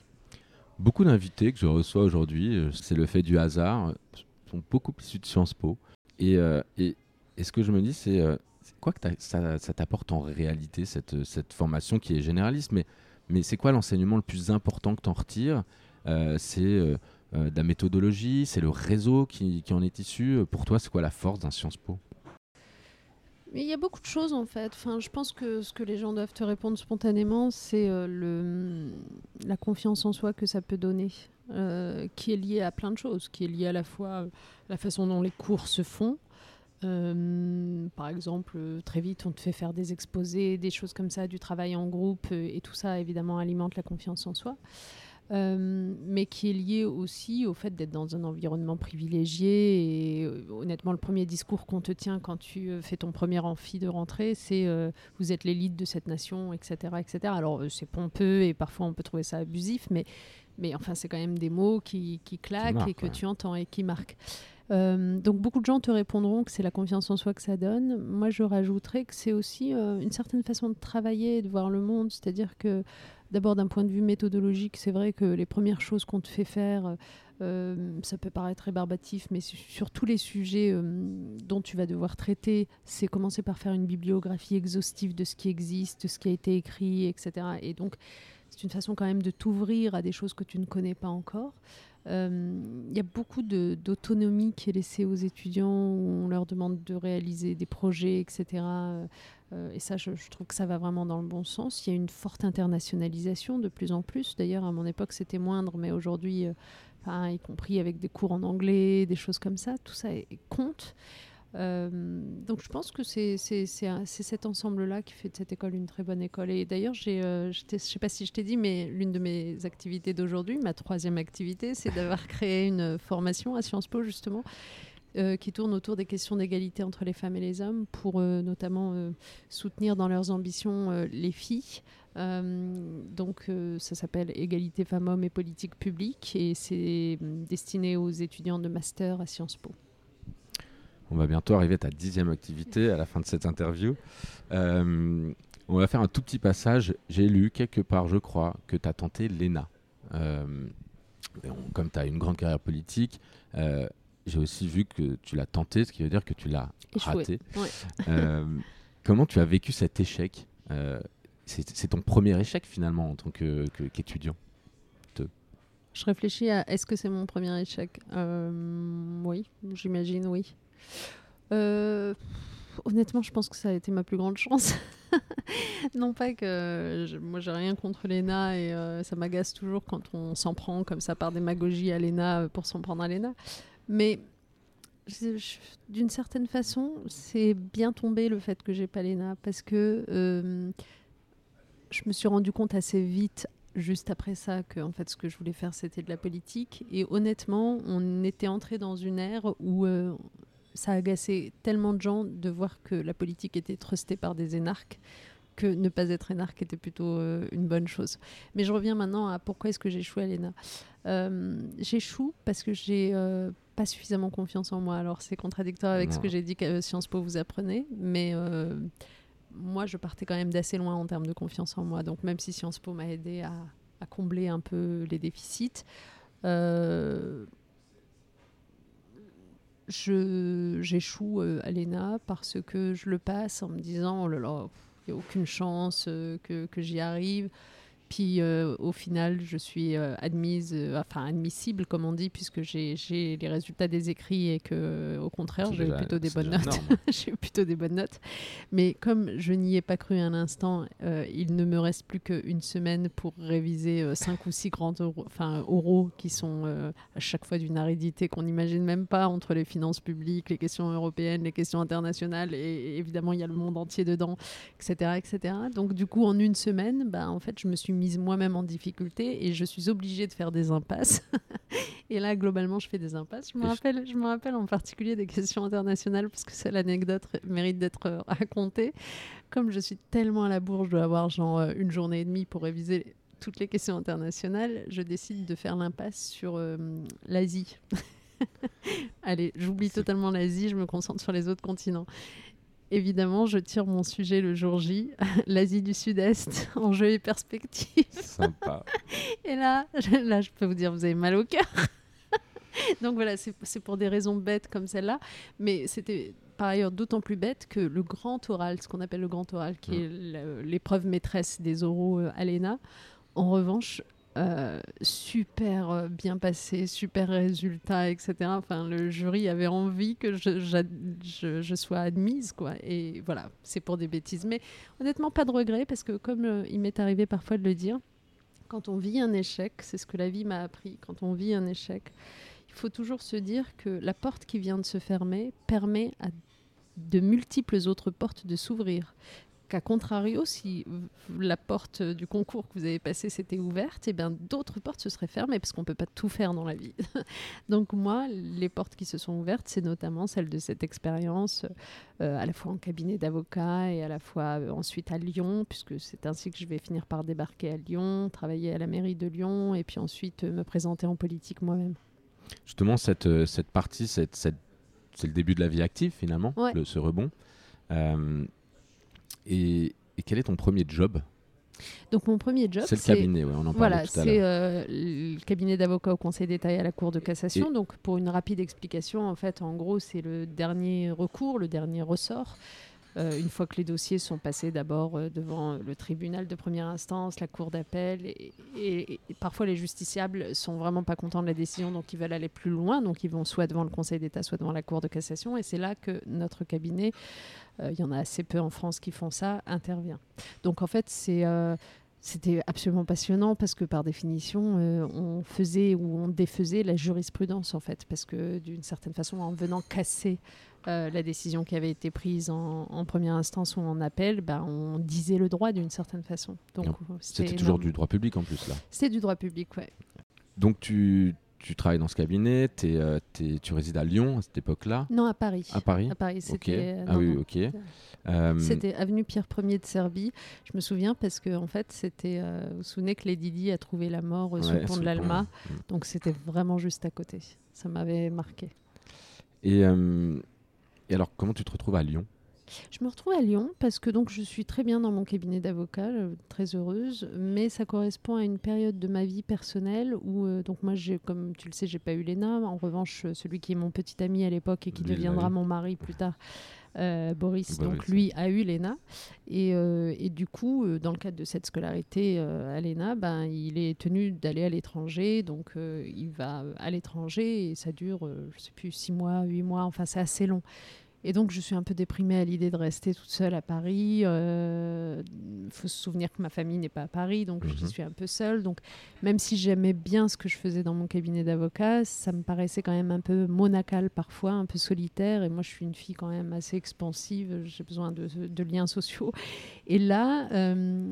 Beaucoup d'invités que je reçois aujourd'hui, c'est le fait du hasard, sont beaucoup issus de Sciences Po. Et, et, ce que je me dis, c'est quoi que ça, t'apporte en réalité, cette, cette formation qui est généraliste, mais, mais c'est quoi l'enseignement le plus important que tu en retires C'est de la méthodologie, c'est le réseau qui, en est issu. Pour toi, c'est quoi la force d'un Sciences Po? Il y a beaucoup de choses en fait. Enfin, je pense que ce que les gens doivent te répondre spontanément, c'est euh, la confiance en soi que ça peut donner, euh, qui est liée à plein de choses, qui est liée à la fois la façon dont les cours se font. par exemple, très vite, on te fait faire des exposés, des choses comme ça, du travail en groupe, et tout ça évidemment alimente la confiance en soi. Euh, mais qui est lié aussi au fait d'être dans un environnement privilégié. Et euh, honnêtement, le premier discours qu'on te tient quand tu euh, fais ton premier amphi de rentrée, c'est vous êtes l'élite de cette nation, etc. etc. Alors c'est pompeux et parfois on peut trouver ça abusif, mais, mais enfin c'est quand même des mots qui, qui claquent et que tu entends et qui marquent. Donc beaucoup de gens te répondront que c'est la confiance en soi que ça donne. Moi, je rajouterais que c'est aussi une certaine façon de travailler et de voir le monde, c'est-à-dire que D'abord, d'un point de vue méthodologique, c'est vrai que les premières choses qu'on te fait faire, euh, ça peut paraître rébarbatif, mais sur tous les sujets euh, dont tu vas devoir traiter, c'est commencer par faire une bibliographie exhaustive de ce qui existe, de ce qui a été écrit, etc. Et donc, c'est une façon quand même de t'ouvrir à des choses que tu ne connais pas encore. Il euh, y a beaucoup d'autonomie qui est laissée aux étudiants où on leur demande de réaliser des projets, etc. Euh, et ça, je, trouve que ça va vraiment dans le bon sens. Il y a une forte internationalisation de plus en plus. D'ailleurs, à mon époque, c'était moindre, mais aujourd'hui, euh, y compris avec des cours en anglais, des choses comme ça, tout ça compte. Donc je pense que c'est cet ensemble-là qui fait de cette école une très bonne école. Et d'ailleurs, je ne sais pas si je t'ai dit, mais l'une de mes activités d'aujourd'hui, ma troisième activité, c'est d'avoir (laughs) créé une formation à Sciences Po justement euh, qui tourne autour des questions d'égalité entre les femmes et les hommes pour euh, notamment euh, soutenir dans leurs ambitions les filles. donc ça s'appelle Égalité femmes-hommes et politique publique et c'est destiné aux étudiants de master à Sciences Po. On va bientôt arriver à ta dixième activité à la fin de cette interview. on va faire un tout petit passage. J'ai lu quelque part, je crois, que tu as tenté l'ENA. comme tu as une grande carrière politique, j'ai aussi vu que tu l'as tenté, ce qui veut dire que tu l'as raté. Euh, comment tu as vécu cet échec? Euh, C'est ton premier échec finalement en tant qu'étudiant? Je réfléchis à est-ce que c'est mon premier échec? Euh, Oui, j'imagine oui. Honnêtement, je pense que ça a été ma plus grande chance. (laughs) non pas que je, moi j'ai rien contre l'ENA et ça m'agace toujours quand on s'en prend comme ça par démagogie à l'ENA pour s'en prendre à l'ENA. Mais d'une certaine façon, c'est bien tombé le fait que j'ai pas l'ENA parce que euh, je me suis rendu compte assez vite, juste après ça, que en fait ce que je voulais faire c'était de la politique. Et honnêtement, on était entré dans une ère où euh, ça agaçait tellement de gens de voir que la politique était trustée par des énarques que ne pas être énarque était plutôt euh, une bonne chose. Mais je reviens maintenant à pourquoi est-ce que j'ai échoué à l'ENA. J'échoue parce que j'ai pas suffisamment confiance en moi. Alors c'est contradictoire avec ce que j'ai dit que euh, Sciences Po vous apprenez, mais euh, moi je partais quand même d'assez loin en termes de confiance en moi. Donc même si Sciences Po m'a aidé à, combler un peu les déficits, euh, j'échoue à l'ENA parce que je le passe en me disant oh là là, il n'y a aucune chance que, que j'y arrive. Puis euh, au final, je suis euh, admise, euh, enfin admissible comme on dit, puisque j'ai les résultats des écrits et que au contraire, j'ai plutôt des bonnes notes. (laughs) j'ai plutôt des bonnes notes. Mais comme je n'y ai pas cru un instant, il ne me reste plus qu'une semaine pour réviser cinq ou six grands euros, enfin, oraux qui sont à chaque fois d'une aridité qu'on n'imagine même pas entre les finances publiques, les questions européennes, les questions internationales et, évidemment il y a le monde entier dedans, etc., etc. Donc du coup, en une semaine, bah, en fait, je me suis mise moi-même en difficulté et je suis obligée de faire des impasses. (laughs) et là, globalement, je fais des impasses. Je me, rappelle, je me rappelle en particulier des questions internationales parce que c'est l'anecdote mérite d'être euh, racontée. Comme je suis tellement à la bourre, je dois avoir genre euh, une journée et demie pour réviser toutes les questions internationales, je décide de faire l'impasse sur euh, l'Asie. (laughs) Allez, j'oublie totalement l'Asie, je me concentre sur les autres continents. Évidemment, je tire mon sujet le jour J, (laughs) l'Asie du Sud-Est, (laughs) enjeux et perspectives. Sympa. (laughs) et là, là, je peux vous dire, vous avez mal au cœur. Donc voilà, c'est pour des raisons bêtes comme celle-là. Mais c'était par ailleurs d'autant plus bête que le grand oral, ce qu'on appelle le grand oral, qui est mm. l'épreuve maîtresse des oraux euh, à l'ENA, en revanche, euh, super euh, bien passé, super résultat, etc. Enfin, le jury avait envie que je, sois admise, quoi. Et voilà, c'est pour des bêtises. Mais honnêtement, pas de regret, parce que comme euh, il m'est arrivé parfois de le dire, quand on vit un échec, c'est ce que la vie m'a appris, quand on vit un échec, il faut toujours se dire que la porte qui vient de se fermer permet à de multiples autres portes de s'ouvrir qu'à contrario, si la porte du concours que vous avez passé s'était ouverte, et eh bien d'autres portes se seraient fermées parce qu'on ne peut pas tout faire dans la vie. (laughs) Donc moi, les portes qui se sont ouvertes, c'est notamment celle de cette expérience euh, à la fois en cabinet d'avocat et à la fois euh, ensuite à Lyon, puisque c'est ainsi que je vais finir par débarquer à Lyon, travailler à la mairie de Lyon et puis ensuite euh, me présenter en politique moi-même. Justement, cette, cette partie, cette, c'est le début de la vie active finalement, le, ce rebond. Et, quel est ton premier job? Donc mon premier job, c'est le cabinet, on en voilà, c'est euh, le cabinet d'avocat au Conseil d'État et à la Cour de cassation. Donc pour une rapide explication, en fait, en gros, c'est le dernier recours, le dernier ressort. Euh, une fois que les dossiers sont passés d'abord euh, devant le tribunal de première instance, la cour d'appel, et, parfois les justiciables sont vraiment pas contents de la décision, donc ils veulent aller plus loin, donc ils vont soit devant le Conseil d'État, soit devant la Cour de cassation, et c'est là que notre cabinet, il y en a assez peu en France qui font ça, intervient. Donc en fait, c'est c'était absolument passionnant parce que par définition, euh, on faisait ou on défaisait la jurisprudence en fait, parce que d'une certaine façon, en venant casser euh, la décision qui avait été prise en, première instance ou en appel, ben, on disait le droit d'une certaine façon. Donc c'était toujours du droit public en plus là. C'est du droit public, ouais. Donc tu, tu travailles dans ce cabinet, euh, tu résides à Lyon à cette époque-là Non, à Paris. À Paris À Paris, c'était. Ah oui, ok. Euh, c'était avenue Pierre Ier de Serbie. Je me souviens parce que en fait, c'était. Euh, vous vous souvenez que Lady Di a trouvé la mort sur le pont de l'Alma, donc c'était vraiment juste à côté. Ça m'avait marqué. Et, et alors, comment tu te retrouves à Lyon? Je me retrouve à Lyon parce que donc je suis très bien dans mon cabinet d'avocat, euh, très heureuse, mais ça correspond à une période de ma vie personnelle où euh, donc moi j'ai comme tu le sais j'ai pas eu l'ENA, en revanche euh, celui qui est mon petit ami à l'époque et qui deviendra mon mari plus tard. Boris, donc lui a eu l'ENA et, et, du coup dans le cadre de cette scolarité à l'ENA ben, il est tenu d'aller à l'étranger. Donc il va à l'étranger et ça dure je sais plus six mois huit mois. Enfin c'est assez long et donc, je suis un peu déprimée à l'idée de rester toute seule à Paris. Il euh, faut se souvenir que ma famille n'est pas à Paris, donc je mhm. suis un peu seule. Donc, même si j'aimais bien ce que je faisais dans mon cabinet d'avocat, ça me paraissait quand même un peu monacal parfois, un peu solitaire. Et moi, je suis une fille quand même assez expansive. J'ai besoin de, liens sociaux. Et là, euh,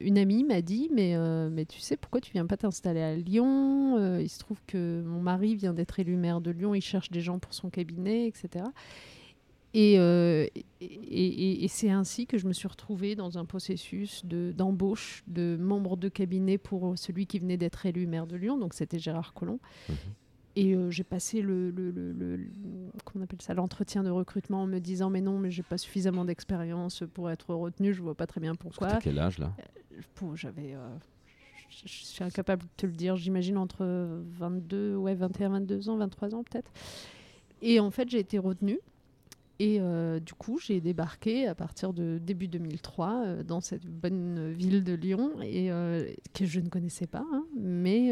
une amie m'a dit mais, euh, mais tu sais, pourquoi tu viens pas t'installer à Lyon Il se trouve que mon mari vient d'être élu maire de Lyon. Il cherche des gens pour son cabinet, etc. Euh, et, et, c'est ainsi que je me suis retrouvée dans un processus d'embauche de, membres de cabinet pour celui qui venait d'être élu maire de Lyon, donc c'était Gérard Collomb. Mhm. Et euh, j'ai passé le, le, le, comment on appelle ça, l'entretien de recrutement en me disant mais non, mais j'ai pas suffisamment d'expérience pour être retenu, je vois pas très bien pourquoi. C'était quel âge là? Euh, je suis incapable de te le dire, j'imagine entre 22, ouais 21, 22 ans, 23 ans peut-être. Et en fait j'ai été retenue. Et euh, du coup, j'ai débarqué à partir de début 2003 euh, dans cette bonne ville de Lyon et euh, que je ne connaissais pas, hein, mais,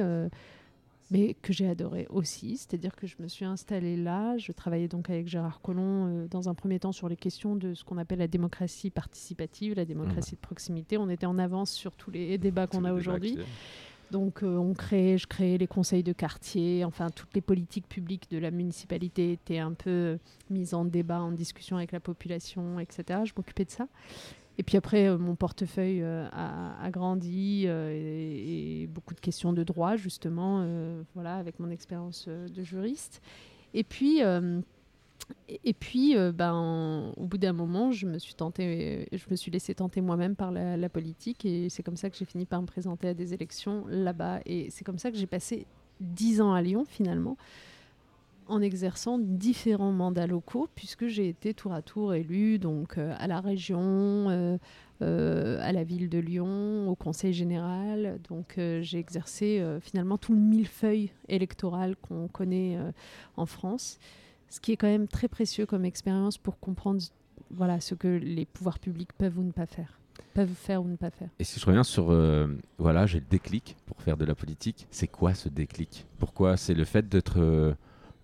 mais que j'ai adoré aussi. C'est-à-dire que je me suis installée là. Je travaillais donc avec Gérard Collomb dans un premier temps sur les questions de ce qu'on appelle la démocratie participative, la démocratie de proximité. On était en avance sur tous les débats qu'on a aujourd'hui. Donc euh, on crée, je créais les conseils de quartier, enfin toutes les politiques publiques de la municipalité étaient un peu mises en débat, en discussion avec la population, etc. Je m'occupais de ça. Et puis après, euh, mon portefeuille euh, a, grandi et, et, beaucoup de questions de droit, justement, voilà, avec mon expérience de juriste. Et puis, et puis, euh, ben, au bout d'un moment, je me suis tentée, je me suis laissée tenter moi-même par la, politique, et c'est comme ça que j'ai fini par me présenter à des élections là-bas. Et c'est comme ça que j'ai passé dix ans à Lyon finalement, en exerçant différents mandats locaux, puisque j'ai été tour à tour élue donc euh, à la région. Euh, à la ville de Lyon, au Conseil général. Donc j'ai exercé finalement tout le millefeuille électoral qu'on connaît en France ce qui est quand même très précieux comme expérience pour comprendre voilà, ce que les pouvoirs publics peuvent ou ne pas faire. Peuvent faire ou ne pas faire. Et si je reviens sur, euh, voilà, j'ai le déclic pour faire de la politique, c'est quoi ce déclic? Pourquoi C'est le fait d'être euh,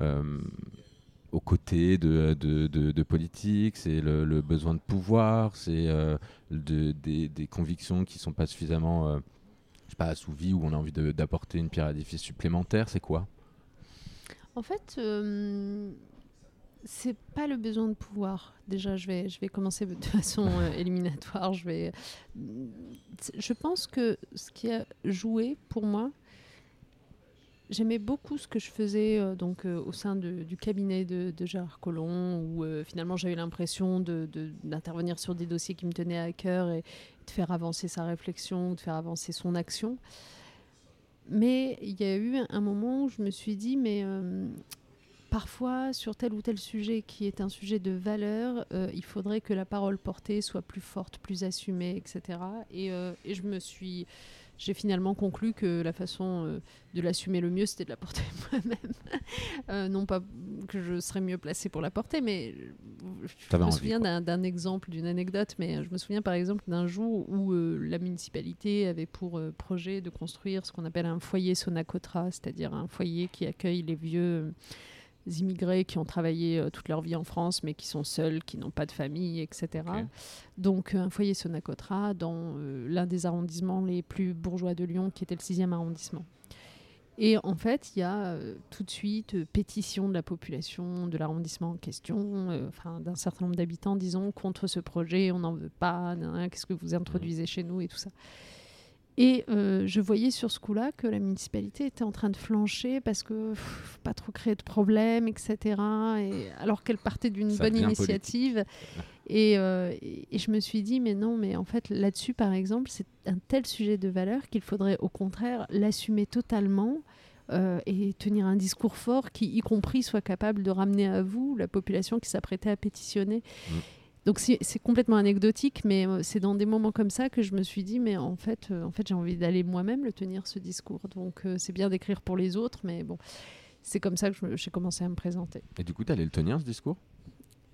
euh, aux côtés de, de, de, politique, c'est le, besoin de pouvoir, c'est de, des, des, convictions qui ne sont pas suffisamment je sais pas, assouvies, ou on a envie d'apporter une pierre à l'édifice supplémentaire, c'est quoi? En fait, c'est pas le besoin de pouvoir. Déjà, je vais, je vais commencer de façon euh, (laughs) éliminatoire. Je, vais, je pense que ce qui a joué pour moi, j'aimais beaucoup ce que je faisais euh, donc, euh, au sein du cabinet de, Gérard Collomb, où finalement j'avais l'impression d'intervenir de, sur des dossiers qui me tenaient à cœur et de faire avancer sa réflexion, de faire avancer son action. Mais il y a eu un moment où je me suis dit, mais parfois, sur tel ou tel sujet qui est un sujet de valeur, euh, il faudrait que la parole portée soit plus forte, plus assumée, etc. Euh, et, je me suis. J'ai finalement conclu que la façon euh, de l'assumer le mieux, c'était de la porter (laughs) moi-même. non pas que je serais mieux placée pour la porter, mais je me souviens d'un exemple, d'une anecdote, mais je me souviens par exemple d'un jour où la municipalité avait pour projet de construire ce qu'on appelle un foyer Sonacotra, c'est-à-dire un foyer qui accueille les vieux immigrés qui ont travaillé euh, toute leur vie en France, mais qui sont seuls, qui n'ont pas de famille, etc. Donc, un foyer Sonacotra dans l'un des arrondissements les plus bourgeois de Lyon, qui était le 6e arrondissement. Et en fait, il y a tout de suite pétition de la population de l'arrondissement en question, enfin d'un certain nombre d'habitants, disons, contre ce projet, on n'en veut pas, qu'est-ce que vous introduisez chez nous et tout ça. Et euh, je voyais sur ce coup-là que la municipalité était en train de flancher parce que faut pas trop créer de problèmes, etc. Et, alors qu'elle partait d'une bonne initiative. Euh, et, et, je me suis dit, mais non, mais en fait, là-dessus, par exemple, c'est un tel sujet de valeur qu'il faudrait au contraire l'assumer totalement. Euh, et tenir un discours fort qui, y compris, soit capable de ramener à vous la population qui s'apprêtait à pétitionner. Mmh. Donc c'est complètement anecdotique, mais euh, c'est dans des moments comme ça que je me suis dit, mais en fait, euh, en fait j'ai envie d'aller moi-même le tenir, ce discours. Donc euh, c'est bien d'écrire pour les autres, mais bon, c'est comme ça que j'ai commencé à me présenter. Et du coup, tu allais le tenir, ce discours?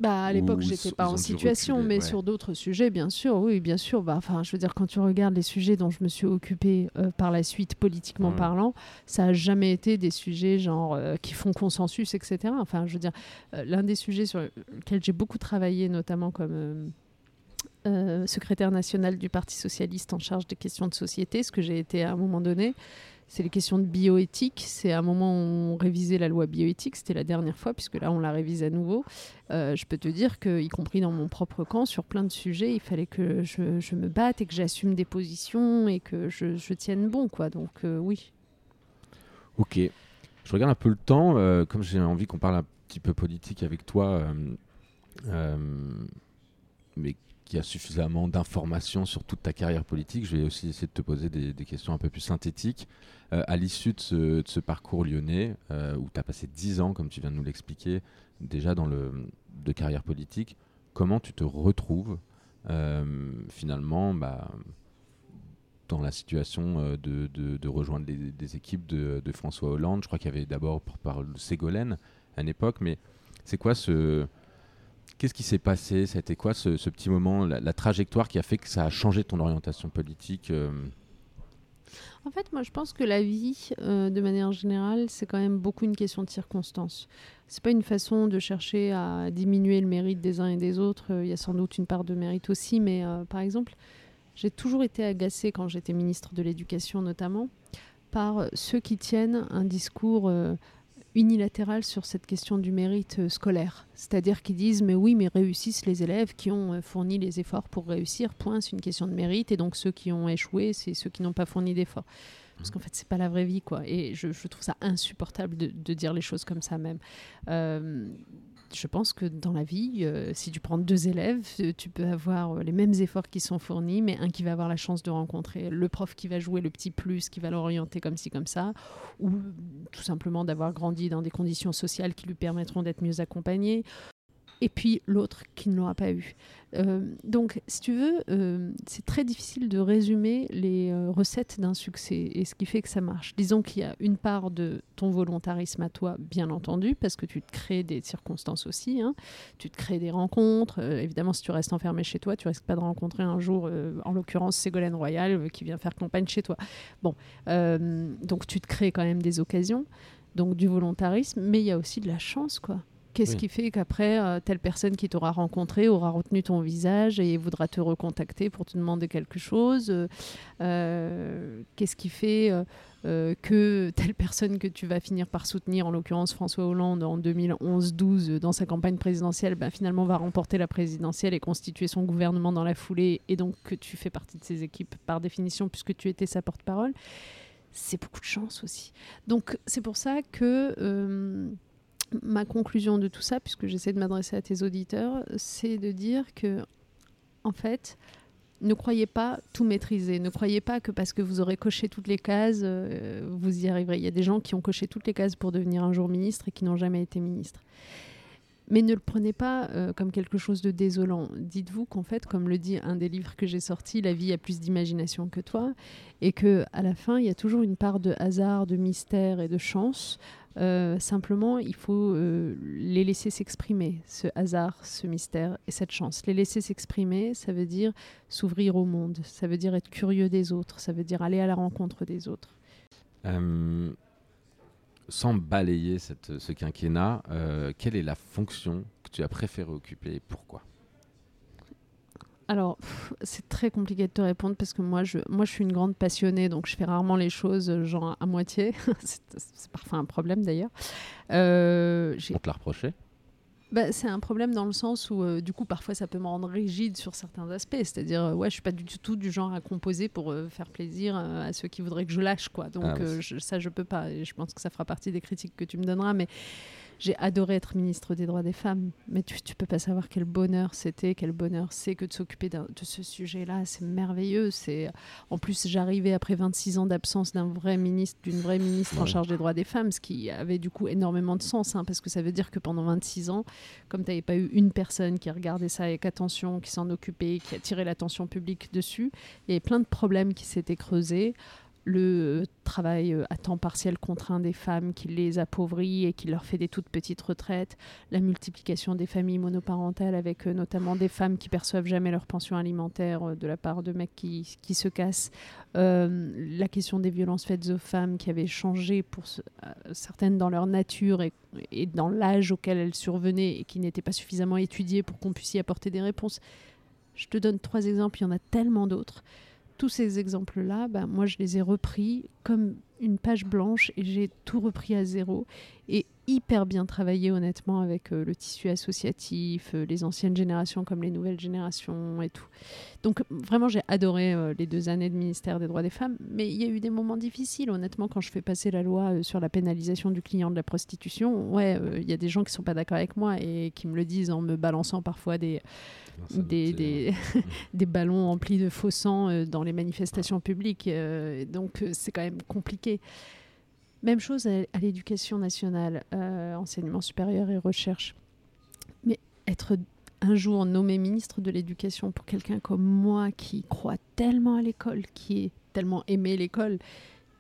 Bah, à l'époque, j'étais pas en situation, mais sur d'autres sujets, bien sûr, oui, bien sûr. Bah, enfin, je veux dire, quand tu regardes les sujets dont je me suis occupée euh, par la suite, politiquement parlant, ça a jamais été des sujets genre euh, qui font consensus, etc. Enfin, je veux dire, euh, l'un des sujets sur lesquels j'ai beaucoup travaillé, notamment comme secrétaire national du Parti socialiste en charge des questions de société, ce que j'ai été à un moment donné, c'est les questions de bioéthique. C'est un moment où on révisait la loi bioéthique. C'était la dernière fois, puisque là, on la révise à nouveau. Euh, je peux te dire que, y compris dans mon propre camp, sur plein de sujets, il fallait que je, me batte et que j'assume des positions et que je, tienne bon. Quoi. Donc, euh, oui. Ok. Je regarde un peu le temps. Euh, comme j'ai envie qu'on parle un petit peu politique avec toi, mais qui a suffisamment d'informations sur toute ta carrière politique, je vais aussi essayer de te poser des, questions un peu plus synthétiques. Euh, à l'issue de ce, parcours lyonnais, euh, où tu as passé 10 ans, comme tu viens de nous l'expliquer, déjà dans le, de carrière politique, comment tu te retrouves euh, finalement bah, dans la situation de, rejoindre des équipes de, François Hollande? Je crois qu'il y avait d'abord par Ségolène à l'époque, mais c'est quoi ce Qu'est-ce qui s'est passé? Été quoi ce, petit moment, la, trajectoire qui a fait que ça a changé ton orientation politique euh? En fait, moi, je pense que la vie, euh, de manière générale, c'est quand même beaucoup une question de circonstances. C'est pas une façon de chercher à diminuer le mérite des uns et des autres. Il y a sans doute une part de mérite aussi, mais euh, par exemple, j'ai toujours été agacée quand j'étais ministre de l'Éducation, notamment, par ceux qui tiennent un discours unilatérale sur cette question du mérite euh, scolaire. C'est-à-dire qu'ils disent mais oui, mais réussissent les élèves qui ont euh, fourni les efforts pour réussir, point, c'est une question de mérite, et donc ceux qui ont échoué, c'est ceux qui n'ont pas fourni d'efforts. Parce qu'en fait, c'est pas la vraie vie, quoi. Et je, trouve ça insupportable de, dire les choses comme ça même. Euh, je pense que dans la vie, euh, si tu prends deux élèves, euh, tu peux avoir euh, les mêmes efforts qui sont fournis, mais un qui va avoir la chance de rencontrer le prof qui va jouer le petit plus, qui va l'orienter comme ci, comme ça, ou tout simplement d'avoir grandi dans des conditions sociales qui lui permettront d'être mieux accompagné, et puis l'autre qui ne l'aura pas eu. Euh, donc, si tu veux, euh, c'est très difficile de résumer les euh, recettes d'un succès et ce qui fait que ça marche. Disons qu'il y a une part de ton volontarisme à toi, bien entendu, parce que tu te crées des circonstances aussi. Hein. Tu te crées des rencontres. évidemment, si tu restes enfermé chez toi, tu risques pas de rencontrer un jour, en l'occurrence, Ségolène Royal qui vient faire campagne chez toi. Bon, donc tu te crées quand même des occasions donc du volontarisme, mais il y a aussi de la chance, quoi. Qu'est-ce qui fait qu'après, euh, telle personne qui t'aura rencontré aura retenu ton visage et voudra te recontacter pour te demander quelque chose euh, euh, Qu'est-ce qui fait que telle personne que tu vas finir par soutenir, en l'occurrence François Hollande en 2011-12 dans sa campagne présidentielle, ben, finalement va remporter la présidentielle et constituer son gouvernement dans la foulée et donc que tu fais partie de ses équipes par définition puisque tu étais sa porte-parole C'est beaucoup de chance aussi. Donc c'est pour ça que ma conclusion de tout ça, puisque j'essaie de m'adresser à tes auditeurs, c'est de dire que, en fait, ne croyez pas tout maîtriser. Ne croyez pas que parce que vous aurez coché toutes les cases, euh, vous y arriverez. Il y a des gens qui ont coché toutes les cases pour devenir un jour ministre et qui n'ont jamais été ministre. Mais ne le prenez pas euh, comme quelque chose de désolant. Dites-vous qu'en fait, comme le dit un des livres que j'ai sorti, la vie a plus d'imagination que toi, et que à la fin, il y a toujours une part de hasard, de mystère et de chance. Euh, simplement, il faut euh, les laisser s'exprimer, ce hasard, ce mystère et cette chance. Les laisser s'exprimer, ça veut dire s'ouvrir au monde, ça veut dire être curieux des autres, ça veut dire aller à la rencontre des autres. Euh, sans balayer ce quinquennat, quelle est la fonction que tu as préféré occuper et pourquoi? Alors, c'est très compliqué de te répondre parce que moi je, moi, je suis une grande passionnée, donc je fais rarement les choses euh, genre à moitié. (laughs) c'est parfois un problème d'ailleurs. Euh, On te l'a reproché bah, c'est un problème dans le sens où, euh, du coup, parfois, ça peut me rendre rigide sur certains aspects. C'est-à-dire, euh, ouais, je suis pas du tout du genre à composer pour euh, faire plaisir à ceux qui voudraient que je lâche, quoi. Donc, ah, je, ça, je peux pas. Et je pense que ça fera partie des critiques que tu me donneras. Mais j'ai adoré être ministre des droits des femmes, mais tu, tu peux pas savoir quel bonheur c'était, quel bonheur c'est que de s'occuper de ce sujet-là. C'est merveilleux. C'est en plus j'arrivais après 26 ans d'absence d'un vrai ministre, d'une vraie ministre en charge des droits des femmes, ce qui avait du coup énormément de sens, hein, parce que ça veut dire que pendant 26 ans, comme tu n'avais pas eu une personne qui regardait ça avec attention, qui s'en occupait, qui attirait l'attention publique dessus, il y avait plein de problèmes qui s'étaient creusés le travail euh, à temps partiel contraint des femmes qui les appauvrit et qui leur fait des toutes petites retraites, la multiplication des familles monoparentales avec euh, notamment des femmes qui perçoivent jamais leur pension alimentaire euh, de la part de mecs qui, se cassent, la question des violences faites aux femmes qui avaient changé pour certaines dans leur nature et, et dans l'âge auquel elles survenaient et qui n'étaient pas suffisamment étudiées pour qu'on puisse y apporter des réponses. Je te donne trois exemples, il y en a tellement d'autres tous ces exemples-là, bah, moi, je les ai repris comme une page blanche et j'ai tout repris à zéro et hyper bien travaillé honnêtement avec euh, le tissu associatif, euh, les anciennes générations comme les nouvelles générations et tout. Donc vraiment j'ai adoré euh, les deux années de ministère des droits des femmes, mais il y a eu des moments difficiles honnêtement quand je fais passer la loi sur la pénalisation du client de la prostitution. Ouais, il y a des gens qui sont pas d'accord avec moi et qui me le disent en me balançant parfois des des, des, (laughs) des, ballons emplis de faux sang dans les manifestations publiques. donc c'est quand même compliqué. Même chose à, l'éducation nationale, euh, enseignement supérieur et recherche. Mais être un jour nommé ministre de l'éducation pour quelqu'un comme moi qui croit tellement à l'école, qui est tellement aimé l'école,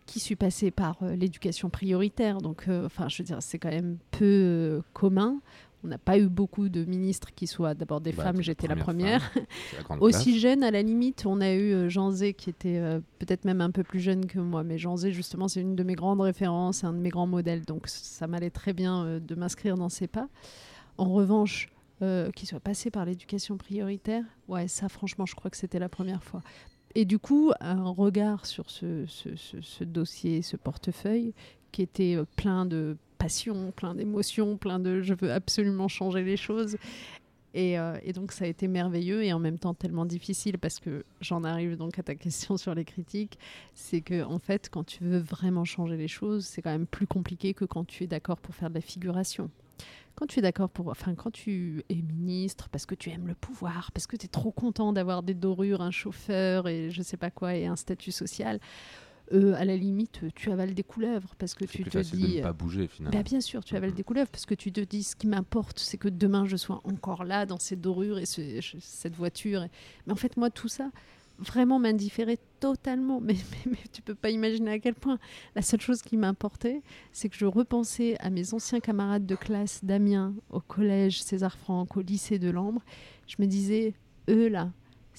qui suis passé par euh, l'éducation prioritaire. Donc, euh, enfin, je veux dire, c'est quand même peu commun. On n'a pas eu beaucoup de ministres qui soient d'abord des bah, femmes, j'étais la première. (laughs) Aussi jeune, à la limite, on a eu euh, Jean Zé qui était euh, peut-être même un peu plus jeune que moi. Mais Jean Zé, justement, c'est une de mes grandes références, un de mes grands modèles. Donc ça m'allait très bien euh, de m'inscrire dans ses pas. En revanche, qu'il soit passé par l'éducation prioritaire, ouais, ça franchement, je crois que c'était la première fois. Et du coup, un regard sur ce, ce dossier, ce portefeuille, qui était plein de passion, plein d'émotions, plein de je veux absolument changer les choses. Euh, et, donc ça a été merveilleux et en même temps tellement difficile parce que j'en arrive donc à ta question sur les critiques, c'est que en fait quand tu veux vraiment changer les choses, c'est quand même plus compliqué que quand tu es d'accord pour faire de la figuration. Quand tu es d'accord pour, enfin quand tu es ministre parce que tu aimes le pouvoir, parce que tu es trop content d'avoir des dorures, un chauffeur et je sais pas quoi et un statut social, euh, à la limite, tu avales des couleuvres parce que tu te dis. De ne pas bouger finalement. Bah, bien sûr, tu avales des couleuvres parce que tu te dis ce qui m'importe, c'est que demain je sois encore là dans ces dorures et cette voiture. Mais en fait, moi, tout ça vraiment m'indifférait totalement. (laughs) Mais, mais, mais, tu peux pas imaginer à quel point. La seule chose qui m'importait, c'est que je repensais à mes anciens camarades de classe d'Amiens, au collège César Franck, au lycée de Lambre. Je me disais, eux là,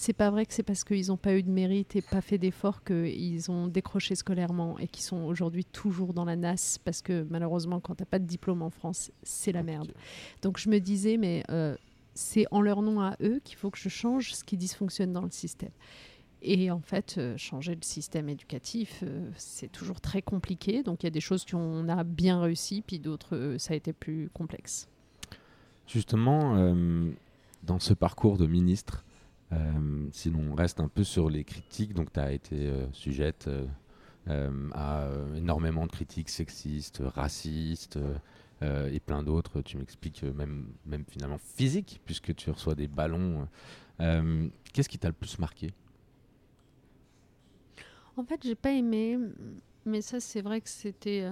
c'est pas vrai que c'est parce qu'ils n'ont pas eu de mérite et pas fait d'efforts qu'ils ont décroché scolairement et qu'ils sont aujourd'hui toujours dans la nasse parce que malheureusement, quand tu n'as pas de diplôme en France, c'est la merde. Donc je me disais, mais euh, c'est en leur nom à eux qu'il faut que je change ce qui dysfonctionne dans le système. Et en fait, euh, changer le système éducatif, euh, c'est toujours très compliqué. Donc il y a des choses qu'on a bien réussi, puis d'autres, ça a été plus complexe. Justement, dans ce parcours de ministre, euh, sinon, on reste un peu sur les critiques. Donc, tu as été euh, sujette euh, à énormément de critiques sexistes, racistes et plein d'autres. Tu m'expliques même, même finalement physique, puisque tu reçois des ballons. Qu'est-ce qui t'a le plus marqué? En fait, j'ai pas aimé, mais ça, c'est vrai que c'était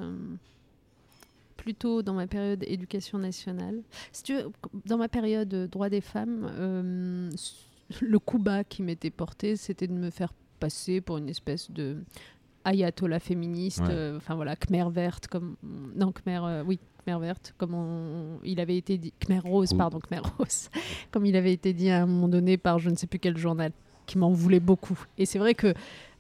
plutôt dans ma période éducation nationale. Si tu dans ma période droit des femmes, le coup bas qui m'était porté, c'était de me faire passer pour une espèce de ayatollah féministe, euh, enfin voilà, Khmer verte, comme. Non, Khmer, euh, oui, Khmer verte, comme il avait été dit. Khmer rose, pardon, Khmer rose, (laughs) comme il avait été dit à un moment donné par je ne sais plus quel journal. qui m'en voulait beaucoup. Et c'est vrai que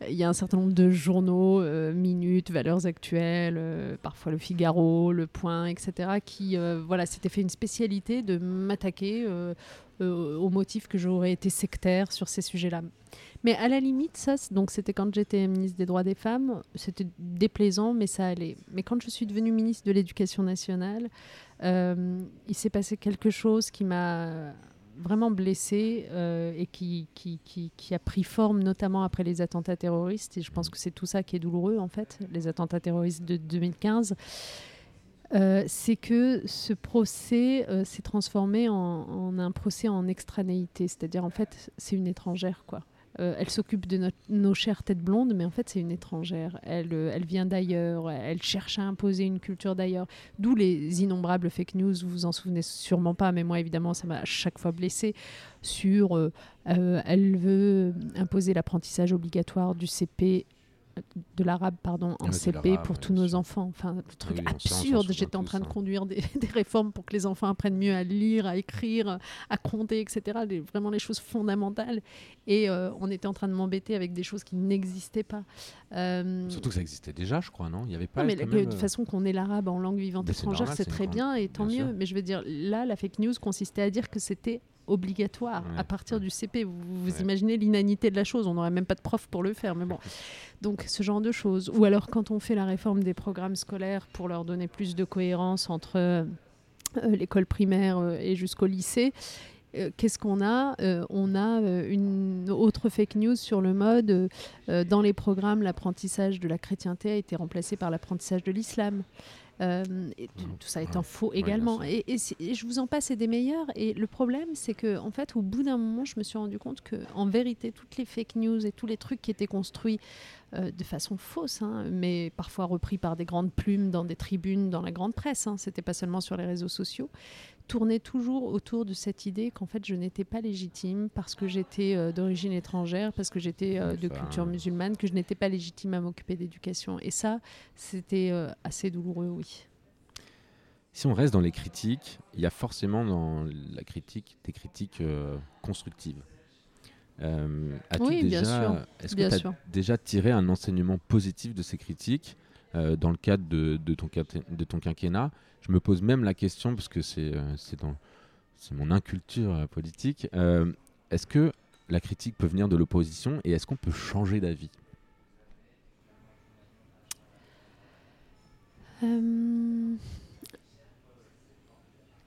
il y a un certain nombre de journaux, Minutes, Valeurs Actuelles, parfois Le Figaro, Le Point, etc., qui voilà, s'étaient fait une spécialité de m'attaquer au motif que j'aurais été sectaire sur ces sujets-là. Mais à la limite, ça, donc c'était quand j'étais ministre des droits des femmes, c'était déplaisant, mais ça allait. Mais quand je suis devenue ministre de l'Éducation nationale, euh, il s'est passé quelque chose qui m'a vraiment blessée euh, et qui, qui, qui, a pris forme notamment après les attentats terroristes. Et je pense que c'est tout ça qui est douloureux, en fait, les attentats terroristes de 2015. Euh, c'est que ce procès s'est transformé en, un procès en extranéité, c'est-à-dire en fait c'est une étrangère quoi. Euh, elle s'occupe de nos chères têtes blondes, mais en fait, c'est une étrangère. Elle, euh, vient d'ailleurs, elle cherche à imposer une culture d'ailleurs. D'où les innombrables fake news, vous vous en souvenez sûrement pas, mais moi, évidemment, ça m'a à chaque fois blessé sur euh, elle veut imposer l'apprentissage obligatoire du CP de l'arabe pardon en CP pour tous nos enfants. Enfin le truc absurde j'étais en train de conduire (laughs) des, réformes pour que les enfants apprennent mieux à lire à écrire à compter etc vraiment les choses fondamentales. Et euh, on était en train de m'embêter avec des choses qui n'existaient pas. Euh, surtout que ça existait déjà je crois non? Il y avait pas mais de toute euh, façon qu'on ait l'arabe en langue vivante étrangère c'est très bien et tant mieux. mais je veux dire là la fake news consistait à dire que c'était obligatoire à partir du CP. Vous, vous imaginez l'inanité de la chose. On n'aurait même pas de prof pour le faire. Mais bon, (laughs) donc ce genre de choses. Ou alors quand on fait la réforme des programmes scolaires pour leur donner plus de cohérence entre euh, l'école primaire euh, et jusqu'au lycée. Euh, qu'est-ce qu'on a On a une autre fake news sur le mode dans les programmes, l'apprentissage de la chrétienté a été remplacé par l'apprentissage de l'islam. Euh, et tout, ça étant faux également. et, je vous en passe et des meilleurs. Et le problème, c'est que en fait, au bout d'un moment, je me suis rendu compte que, en vérité, toutes les fake news et tous les trucs qui étaient construits euh, de façon fausse, hein, mais parfois repris par des grandes plumes dans des tribunes, dans la grande presse. Hein, C'était pas seulement sur les réseaux sociaux tournait toujours autour de cette idée qu'en fait je n'étais pas légitime parce que j'étais euh, d'origine étrangère, parce que j'étais euh, de culture musulmane, que je n'étais pas légitime à m'occuper d'éducation. Et ça, c'était euh, assez douloureux, oui. Si on reste dans les critiques, il y a forcément dans la critique des critiques constructives. oui, bien sûr. Est-ce que tu as déjà tiré un enseignement positif de ces critiques dans le cadre de, ton, quinquennat. Je me pose même la question, parce que c'est euh, mon inculture euh, politique, euh, est-ce que la critique peut venir de l'opposition et est-ce qu'on peut changer d'avis?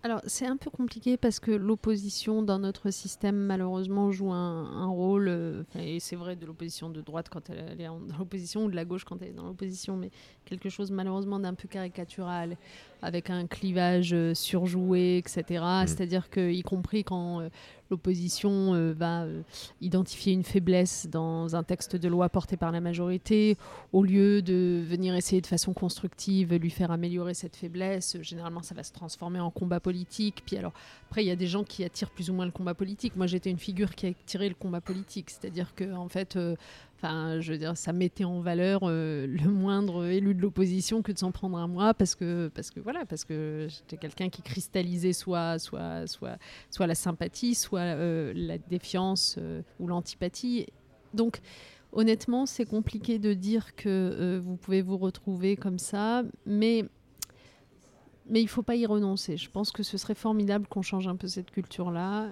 Alors c'est un peu compliqué parce que l'opposition dans notre système malheureusement joue un, rôle, euh, et c'est vrai de l'opposition de droite quand elle, est dans l'opposition ou de la gauche quand elle est dans l'opposition, mais quelque chose malheureusement d'un peu caricatural, avec un clivage euh, surjoué, etc. Mmh. C'est-à-dire que y compris quand euh, l'opposition euh, va euh, identifier une faiblesse dans un texte de loi porté par la majorité, au lieu de venir essayer de façon constructive lui faire améliorer cette faiblesse, généralement ça va se transformer en combat politique. Puis alors après il y a des gens qui attirent plus ou moins le combat politique. Moi j'étais une figure qui a attiré le combat politique, c'est-à-dire que en fait Enfin, je veux dire, ça mettait en valeur le moindre élu de l'opposition que de s'en prendre à moi parce que, parce que voilà, parce que j'étais quelqu'un qui cristallisait soit, soit, soit, soit la sympathie, soit euh, la défiance euh, ou l'antipathie. Donc, honnêtement, c'est compliqué de dire que euh, vous pouvez vous retrouver comme ça, mais mais il ne faut pas y renoncer. Je pense que ce serait formidable qu'on change un peu cette culture-là.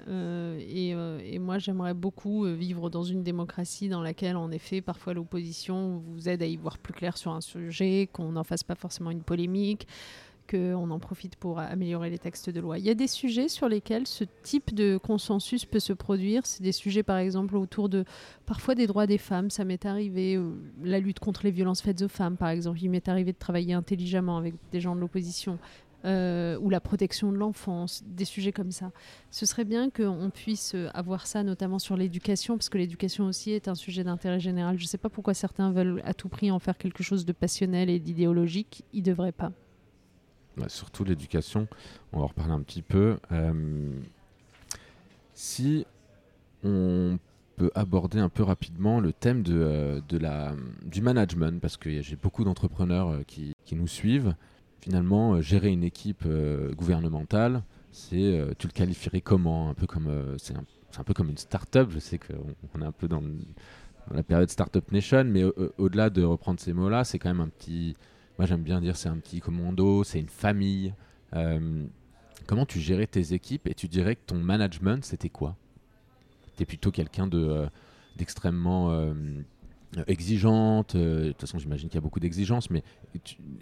et, et, moi, j'aimerais beaucoup vivre dans une démocratie dans laquelle, en effet, parfois l'opposition vous aide à y voir plus clair sur un sujet, qu'on n'en fasse pas forcément une polémique, qu'on en profite pour améliorer les textes de loi. Il y a des sujets sur lesquels ce type de consensus peut se produire. C'est des sujets, par exemple, autour de parfois des droits des femmes. Ça m'est arrivé, euh, la lutte contre les violences faites aux femmes, par exemple. Il m'est arrivé de travailler intelligemment avec des gens de l'opposition. Euh, ou la protection de l'enfance, des sujets comme ça. Ce serait bien qu'on puisse avoir ça, notamment sur l'éducation, parce que l'éducation aussi est un sujet d'intérêt général. Je ne sais pas pourquoi certains veulent à tout prix en faire quelque chose de passionnel et d'idéologique. Ils ne devraient pas. Bah, surtout l'éducation, on va en reparler un petit peu. Euh, si on peut aborder un peu rapidement le thème de, euh, la, du management, parce que j'ai beaucoup d'entrepreneurs euh, qui, nous suivent. Finalement, gérer une équipe gouvernementale, c'est tu le qualifierais comment? Un peu comme c'est un peu comme une start-up. Je sais qu'on est un peu dans, la période Startup Nation, mais au-delà de reprendre ces mots-là, c'est quand même un petit. Moi, j'aime bien dire c'est un petit commando, c'est une famille. Euh, comment tu gérais tes équipes et tu dirais que ton management, c'était quoi? Tu es plutôt quelqu'un de, euh, d'extrêmement euh, exigeante. de toute façon, j'imagine qu'il y a beaucoup d'exigences, mais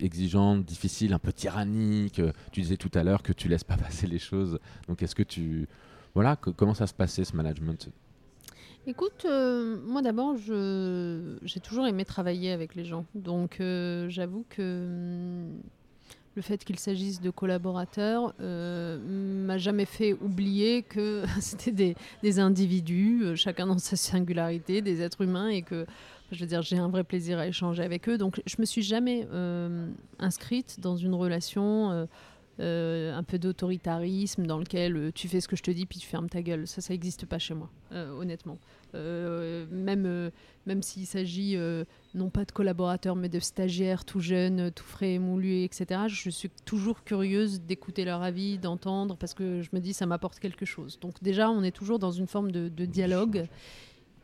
exigeante, difficile, un peu tyrannique. tu disais tout à l'heure que tu laisses pas (laughs) passer les choses. Donc, est-ce que tu. Voilà, comment ça se passait ce management? Écoute, euh, moi d'abord, j'ai toujours aimé travailler avec les gens. Donc euh, j'avoue que hum, le fait qu'il s'agisse de collaborateurs euh, m'a jamais fait oublier que (laughs) c'était des, individus, euh, chacun dans sa singularité, des êtres humains, et que je veux dire, j'ai un vrai plaisir à échanger avec eux. Donc je me suis jamais inscrite dans une relation euh, un peu d'autoritarisme dans lequel euh, tu fais ce que je te dis puis tu fermes ta gueule. Ça, ça n'existe pas chez moi, euh, honnêtement. même même s'il s'agit non pas de collaborateurs mais de stagiaires tout jeunes, tout frais et moulus, etc. Je suis toujours curieuse d'écouter leur avis, d'entendre parce que je me dis ça m'apporte quelque chose. Donc déjà, on est toujours dans une forme de dialogue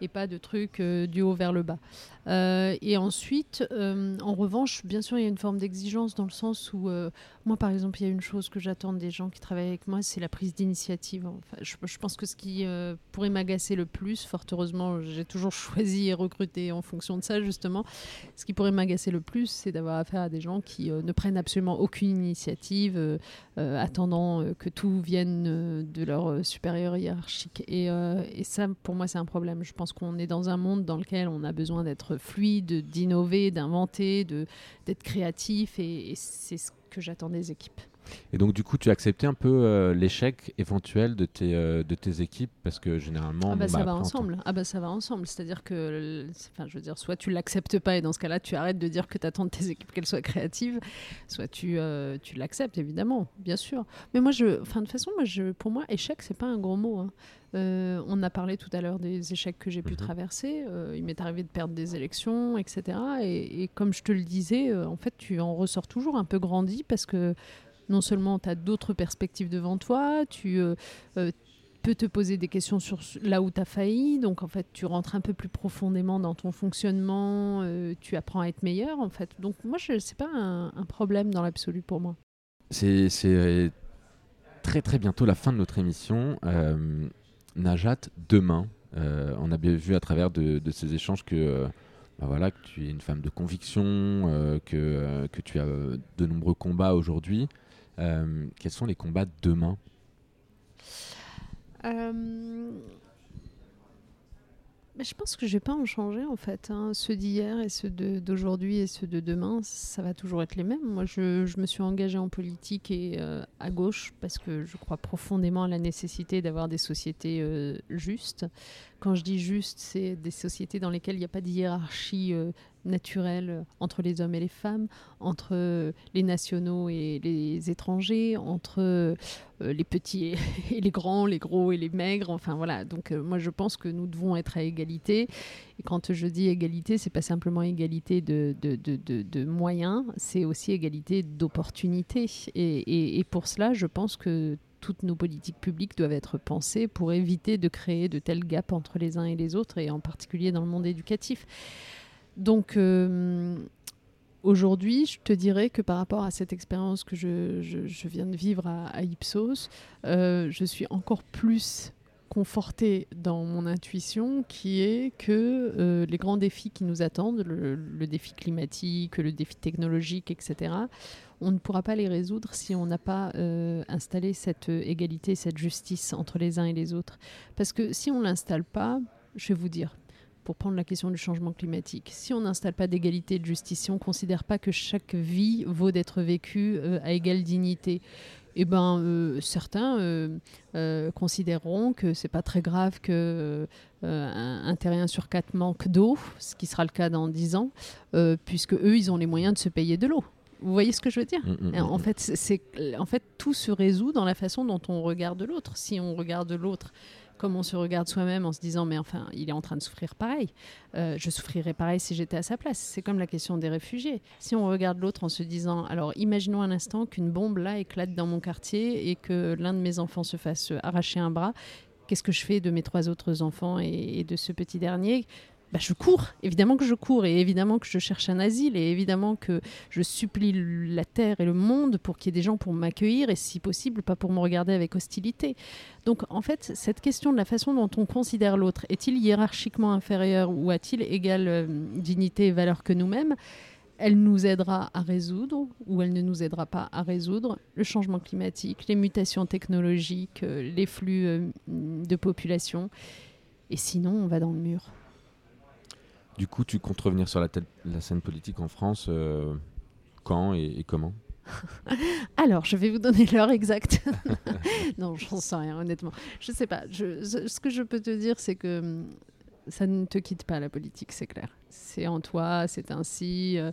et pas de trucs du haut vers le bas. Euh, et ensuite, euh, en revanche, bien sûr, il y a une forme d'exigence dans le sens où, euh, moi, par exemple, il y a une chose que j'attends des gens qui travaillent avec moi, c'est la prise d'initiative. Je, pense que ce qui pourrait m'agacer le plus, fort heureusement, j'ai toujours (laughs) choisi et recruté en fonction de ça, justement. Ce qui pourrait m'agacer le plus, c'est d'avoir affaire à des gens qui ne prennent absolument aucune initiative, attendant que tout vienne de leur supérieur hiérarchique. Et, et ça, pour moi, c'est un problème. Je pense qu'on est dans un monde dans lequel on a besoin d'être fluide, d'innover, d'inventer, d'être créatif. Et, et c'est ce que j'attends des équipes. Et donc, du coup, tu as accepté un peu euh, l'échec éventuel de tes, euh, de tes équipes parce que généralement. Ah, bah, ça va ensemble. Ah, bah, ça va ensemble. C'est-à-dire que, enfin, je veux dire, soit tu l'acceptes pas et dans ce cas-là, tu arrêtes de dire que tu attends de tes équipes qu'elles soient créatives, soit tu, euh, tu l'acceptes, évidemment, bien sûr. Mais moi, je, enfin, de toute façon, moi, je, pour moi, échec, c'est pas un gros mot. Hein. on a parlé tout à l'heure des échecs que j'ai pu mhm. traverser. il m'est arrivé de perdre des élections, etc. Et, et, comme je te le disais, en fait, tu en ressors toujours un peu grandi parce que non seulement tu as d'autres perspectives devant toi, tu euh, euh, peux te poser des questions sur là où tu as failli. Donc, en fait, tu rentres un peu plus profondément dans ton fonctionnement, euh, tu apprends à être meilleur, en fait. Donc, moi, ce n'est pas un, problème dans l'absolu pour moi. C'est très, très bientôt la fin de notre émission. Najat, demain, on a bien vu à travers de, ces échanges que... Bah voilà, que tu es une femme de conviction, que, que tu as de nombreux combats aujourd'hui. Euh, quels sont les combats de demain euh, je pense que je vais pas en changer en fait. Hein. Ceux d'hier et ceux d'aujourd'hui et ceux de demain, ça va toujours être les mêmes. Moi, je, je me suis engagée en politique et euh, à gauche parce que je crois profondément à la nécessité d'avoir des sociétés justes. Quand je dis juste, c'est des sociétés dans lesquelles il n'y a pas de hiérarchie naturel euh, entre les hommes et les femmes, entre euh, les nationaux et les étrangers, entre euh, les petits et (laughs) les grands, les gros et les maigres. Enfin voilà. Donc moi je pense que nous devons être à égalité. Et quand je dis égalité, c'est pas simplement égalité de, moyens, c'est aussi égalité d'opportunités. Et, et pour cela, je pense que toutes nos politiques publiques doivent être pensées pour éviter de créer de tels gaps entre les uns et les autres, et en particulier dans le monde éducatif. Donc euh, aujourd'hui, je te dirais que par rapport à cette expérience que je, viens de vivre à, Ipsos, euh, je suis encore plus confortée dans mon intuition qui est que euh, les grands défis qui nous attendent, le, défi climatique, le défi technologique, etc., on ne pourra pas les résoudre si on n'a pas installé cette égalité, cette justice entre les uns et les autres. Parce que si on ne l'installe pas, je vais vous dire, pour prendre la question du changement climatique. Si on n'installe pas d'égalité et de justice, si on ne considère pas que chaque vie vaut d'être vécue euh, à égale dignité, eh ben, euh, certains euh, considéreront que c'est pas très grave que un, terrien sur quatre manque d'eau, ce qui sera le cas dans dix ans, puisque eux, ils ont les moyens de se payer de l'eau. Vous voyez ce que je veux dire? Mm, mm, En mm, fait, c'est en fait tout se résout dans la façon dont on regarde l'autre. Si on regarde l'autre comme on se regarde soi-même en se disant mais enfin il est en train de souffrir pareil, euh, je souffrirais pareil si j'étais à sa place. C'est comme la question des réfugiés. Si on regarde l'autre en se disant alors imaginons un instant qu'une bombe là éclate dans mon quartier et que l'un de mes enfants se fasse arracher un bras, qu'est-ce que je fais de mes trois autres enfants et, de ce petit dernier? Bah, je cours, évidemment que je cours, et évidemment que je cherche un asile, et évidemment que je supplie la terre et le monde pour qu'il y ait des gens pour m'accueillir, et si possible, pas pour me regarder avec hostilité. Donc en fait, cette question de la façon dont on considère l'autre, est-il hiérarchiquement inférieur ou a-t-il égale euh, dignité et valeur que nous-mêmes? Elle nous aidera à résoudre ou elle ne nous aidera pas à résoudre le changement climatique, les mutations technologiques, euh, les flux euh, de population. Et sinon, on va dans le mur. Du coup, tu comptes revenir sur la, scène politique en France euh, quand et, comment? (laughs) Alors, je vais vous donner l'heure exacte. (laughs) non, j'en sais rien, honnêtement. Je ne sais pas. ce que je peux te dire, c'est que hum, ça ne te quitte pas la politique, c'est clair. C'est en toi, c'est ainsi. Euh,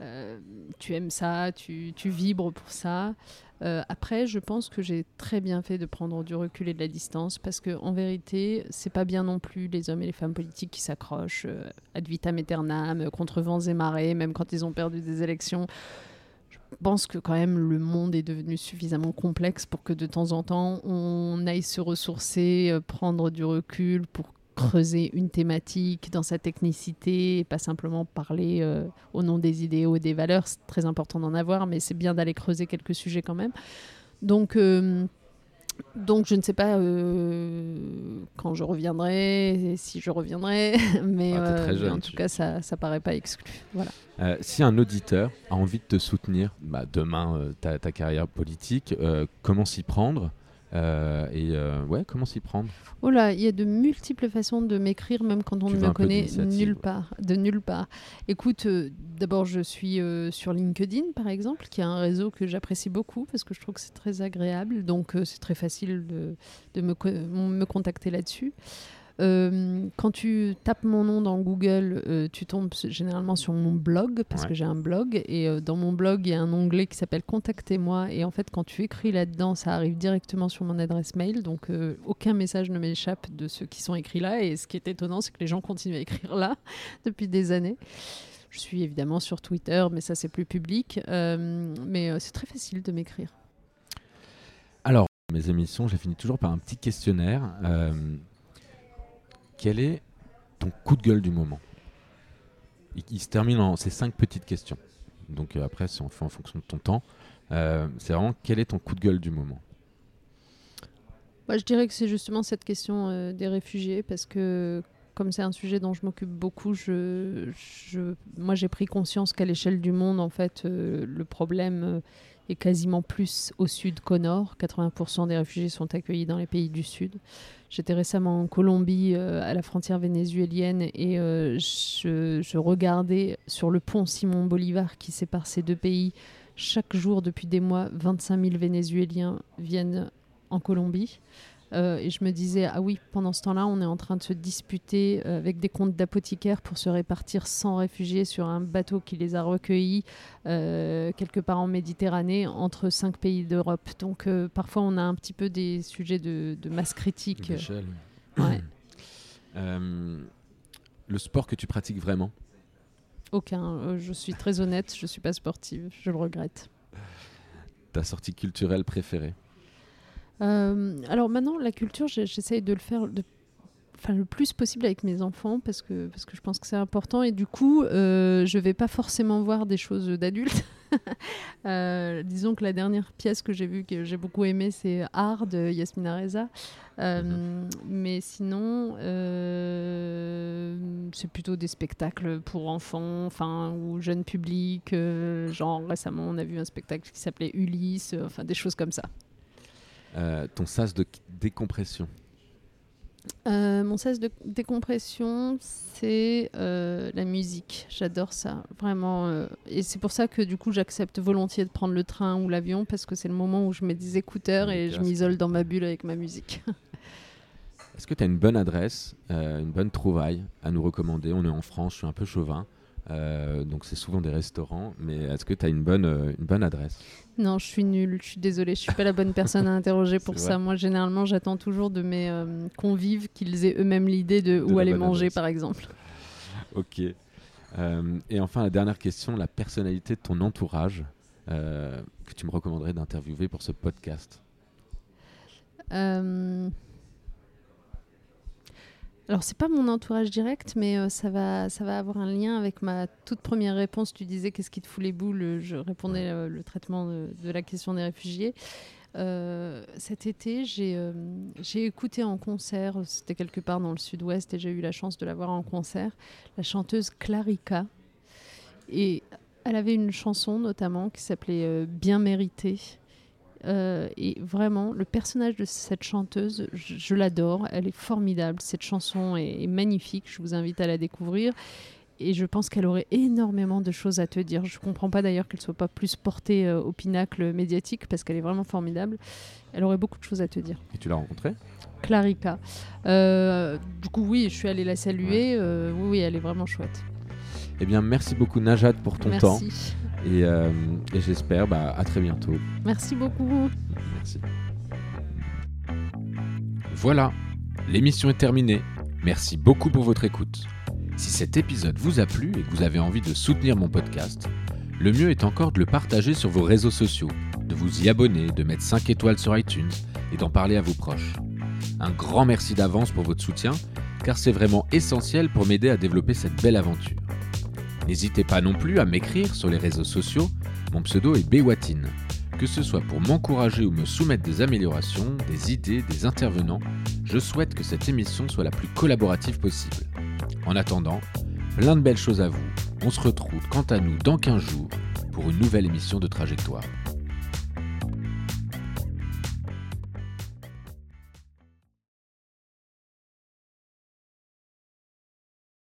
euh, tu aimes ça, tu, vibres pour ça. Euh, après, je pense que j'ai très bien fait de prendre du recul et de la distance parce que en vérité, c'est pas bien non plus les hommes et les femmes politiques qui s'accrochent ad vitam aeternam contre vents et marées, même quand ils ont perdu des élections. Je pense que quand même le monde est devenu suffisamment complexe pour que de temps en temps on aille se ressourcer, prendre du recul pour creuser une thématique dans sa technicité et pas simplement parler euh, au nom des idéaux et des valeurs. C'est très important d'en avoir, mais c'est bien d'aller creuser quelques sujets quand même. Donc, euh, donc je ne sais pas euh, quand je reviendrai, si je reviendrai, (laughs) mais, ah, en tout cas, ça ne paraît pas exclu. Voilà. si un auditeur a envie de te soutenir bah, demain, ta, ta, carrière politique, comment s'y prendre? Euh, et euh, ouais, comment s'y prendre? Oh là, il y a de multiples façons de m'écrire, même quand on ne me connaît nulle part, de nulle part. Écoute, euh, d'abord, je suis sur LinkedIn, par exemple, qui est un réseau que j'apprécie beaucoup parce que je trouve que c'est très agréable. Donc, c'est très facile de, de me, me contacter là-dessus. Euh, quand tu tapes mon nom dans Google, euh, tu tombes généralement sur mon blog, parce que j'ai un blog. Et euh, dans mon blog, il y a un onglet qui s'appelle Contactez-moi. Et en fait, quand tu écris là-dedans, ça arrive directement sur mon adresse mail. Donc, aucun message ne m'échappe de ceux qui sont écrits là. Et ce qui est étonnant, c'est que les gens continuent à écrire là (laughs) depuis des années. Je suis évidemment sur Twitter, mais ça, c'est plus public. mais c'est très facile de m'écrire. Alors, mes émissions, j'ai fini toujours par un petit questionnaire. Quel est ton coup de gueule du moment? Il, se termine en ces cinq petites questions. Donc euh, après, c'est en fonction de ton temps. Euh, c'est vraiment quel est ton coup de gueule du moment? Bah, Je dirais que c'est justement cette question euh, des réfugiés parce que comme c'est un sujet dont je m'occupe beaucoup, moi j'ai pris conscience qu'à l'échelle du monde, en fait, le problème est quasiment plus au sud qu'au nord. 80% des réfugiés sont accueillis dans les pays du sud. J'étais récemment en Colombie, euh, à la frontière vénézuélienne, et euh, je, regardais sur le pont Simon Bolivar qui sépare ces deux pays. Chaque jour, depuis des mois, 25 000 Vénézuéliens viennent en Colombie. Euh, et je me disais, ah oui, pendant ce temps-là, on est en train de se disputer euh, avec des comptes d'apothicaires pour se répartir 100 réfugiés sur un bateau qui les a recueillis euh, quelque part en Méditerranée entre cinq pays d'Europe. Donc parfois, on a un petit peu des sujets de, masse critique. Ouais. (clears throat) le sport que tu pratiques vraiment? Aucun. je suis très honnête, je ne suis pas sportive, je le regrette. Ta sortie culturelle préférée? Alors maintenant, la culture, j'essaye de le faire de, enfin, le plus possible avec mes enfants parce que, parce que je pense que c'est important. Et du coup, euh, je ne vais pas forcément voir des choses d'adultes. (laughs) Euh, disons que la dernière pièce que j'ai vue, que j'ai beaucoup aimée, c'est Art de Yasmina Reza. Mhm. Mais sinon, c'est plutôt des spectacles pour enfants, enfin ou jeunes publics. genre récemment, on a vu un spectacle qui s'appelait Ulysse, enfin des choses comme ça. Euh, ton sas de décompression euh, mon sas de décompression, c'est euh, la musique. J'adore ça, vraiment. et c'est pour ça que du coup, j'accepte volontiers de prendre le train ou l'avion parce que c'est le moment où je mets des écouteurs et je m'isole dans ma bulle avec ma musique. (laughs) Est-ce que tu as une bonne adresse, une bonne trouvaille à nous recommander? On est en France, je suis un peu chauvin. Euh, donc c'est souvent des restaurants, mais est-ce que tu as une bonne, euh, une bonne adresse? Non, je suis nulle, je suis désolée, je suis pas la bonne personne à (laughs) interroger pour ça. Moi, généralement, j'attends toujours de mes euh, convives qu'ils aient eux-mêmes l'idée de, où aller manger, par exemple. (laughs) Ok. et enfin, la dernière question, la personnalité de ton entourage que tu me recommanderais d'interviewer pour ce podcast? Alors c'est pas mon entourage direct, mais euh, ça va, ça va avoir un lien avec ma toute première réponse. Tu disais qu'est-ce qui te fout les boules? Je répondais euh, le traitement de, la question des réfugiés. Euh, cet été, j'ai écouté en concert, c'était quelque part dans le sud-ouest et j'ai eu la chance de la voir en concert, la chanteuse Clarica. Et elle avait une chanson notamment qui s'appelait Bien mérité. Euh, et vraiment, le personnage de cette chanteuse, je, l'adore. Elle est formidable. Cette chanson est, magnifique. Je vous invite à la découvrir. Et je pense qu'elle aurait énormément de choses à te dire. Je ne comprends pas d'ailleurs qu'elle ne soit pas plus portée euh, au pinacle médiatique parce qu'elle est vraiment formidable. Elle aurait beaucoup de choses à te dire. Et tu l'as rencontrée? Clarica. Euh, du coup, oui, je suis allée la saluer. oui, oui, elle est vraiment chouette. Eh bien, merci beaucoup Najat pour ton merci. temps. Euh, et, j'espère bah, à très bientôt. Merci beaucoup. Merci. Voilà, l'émission est terminée. Merci beaucoup pour votre écoute. Si cet épisode vous a plu et que vous avez envie de soutenir mon podcast, le mieux est encore de le partager sur vos réseaux sociaux, de vous y abonner, de mettre 5 étoiles sur iTunes et d'en parler à vos proches. Un grand merci d'avance pour votre soutien, car c'est vraiment essentiel pour m'aider à développer cette belle aventure. N'hésitez pas non plus à m'écrire sur les réseaux sociaux, mon pseudo est Bewatine. Que ce soit pour m'encourager ou me soumettre des améliorations, des idées, des intervenants, je souhaite que cette émission soit la plus collaborative possible. En attendant, plein de belles choses à vous. On se retrouve quant à nous dans 15 jours pour une nouvelle émission de Trajectoire.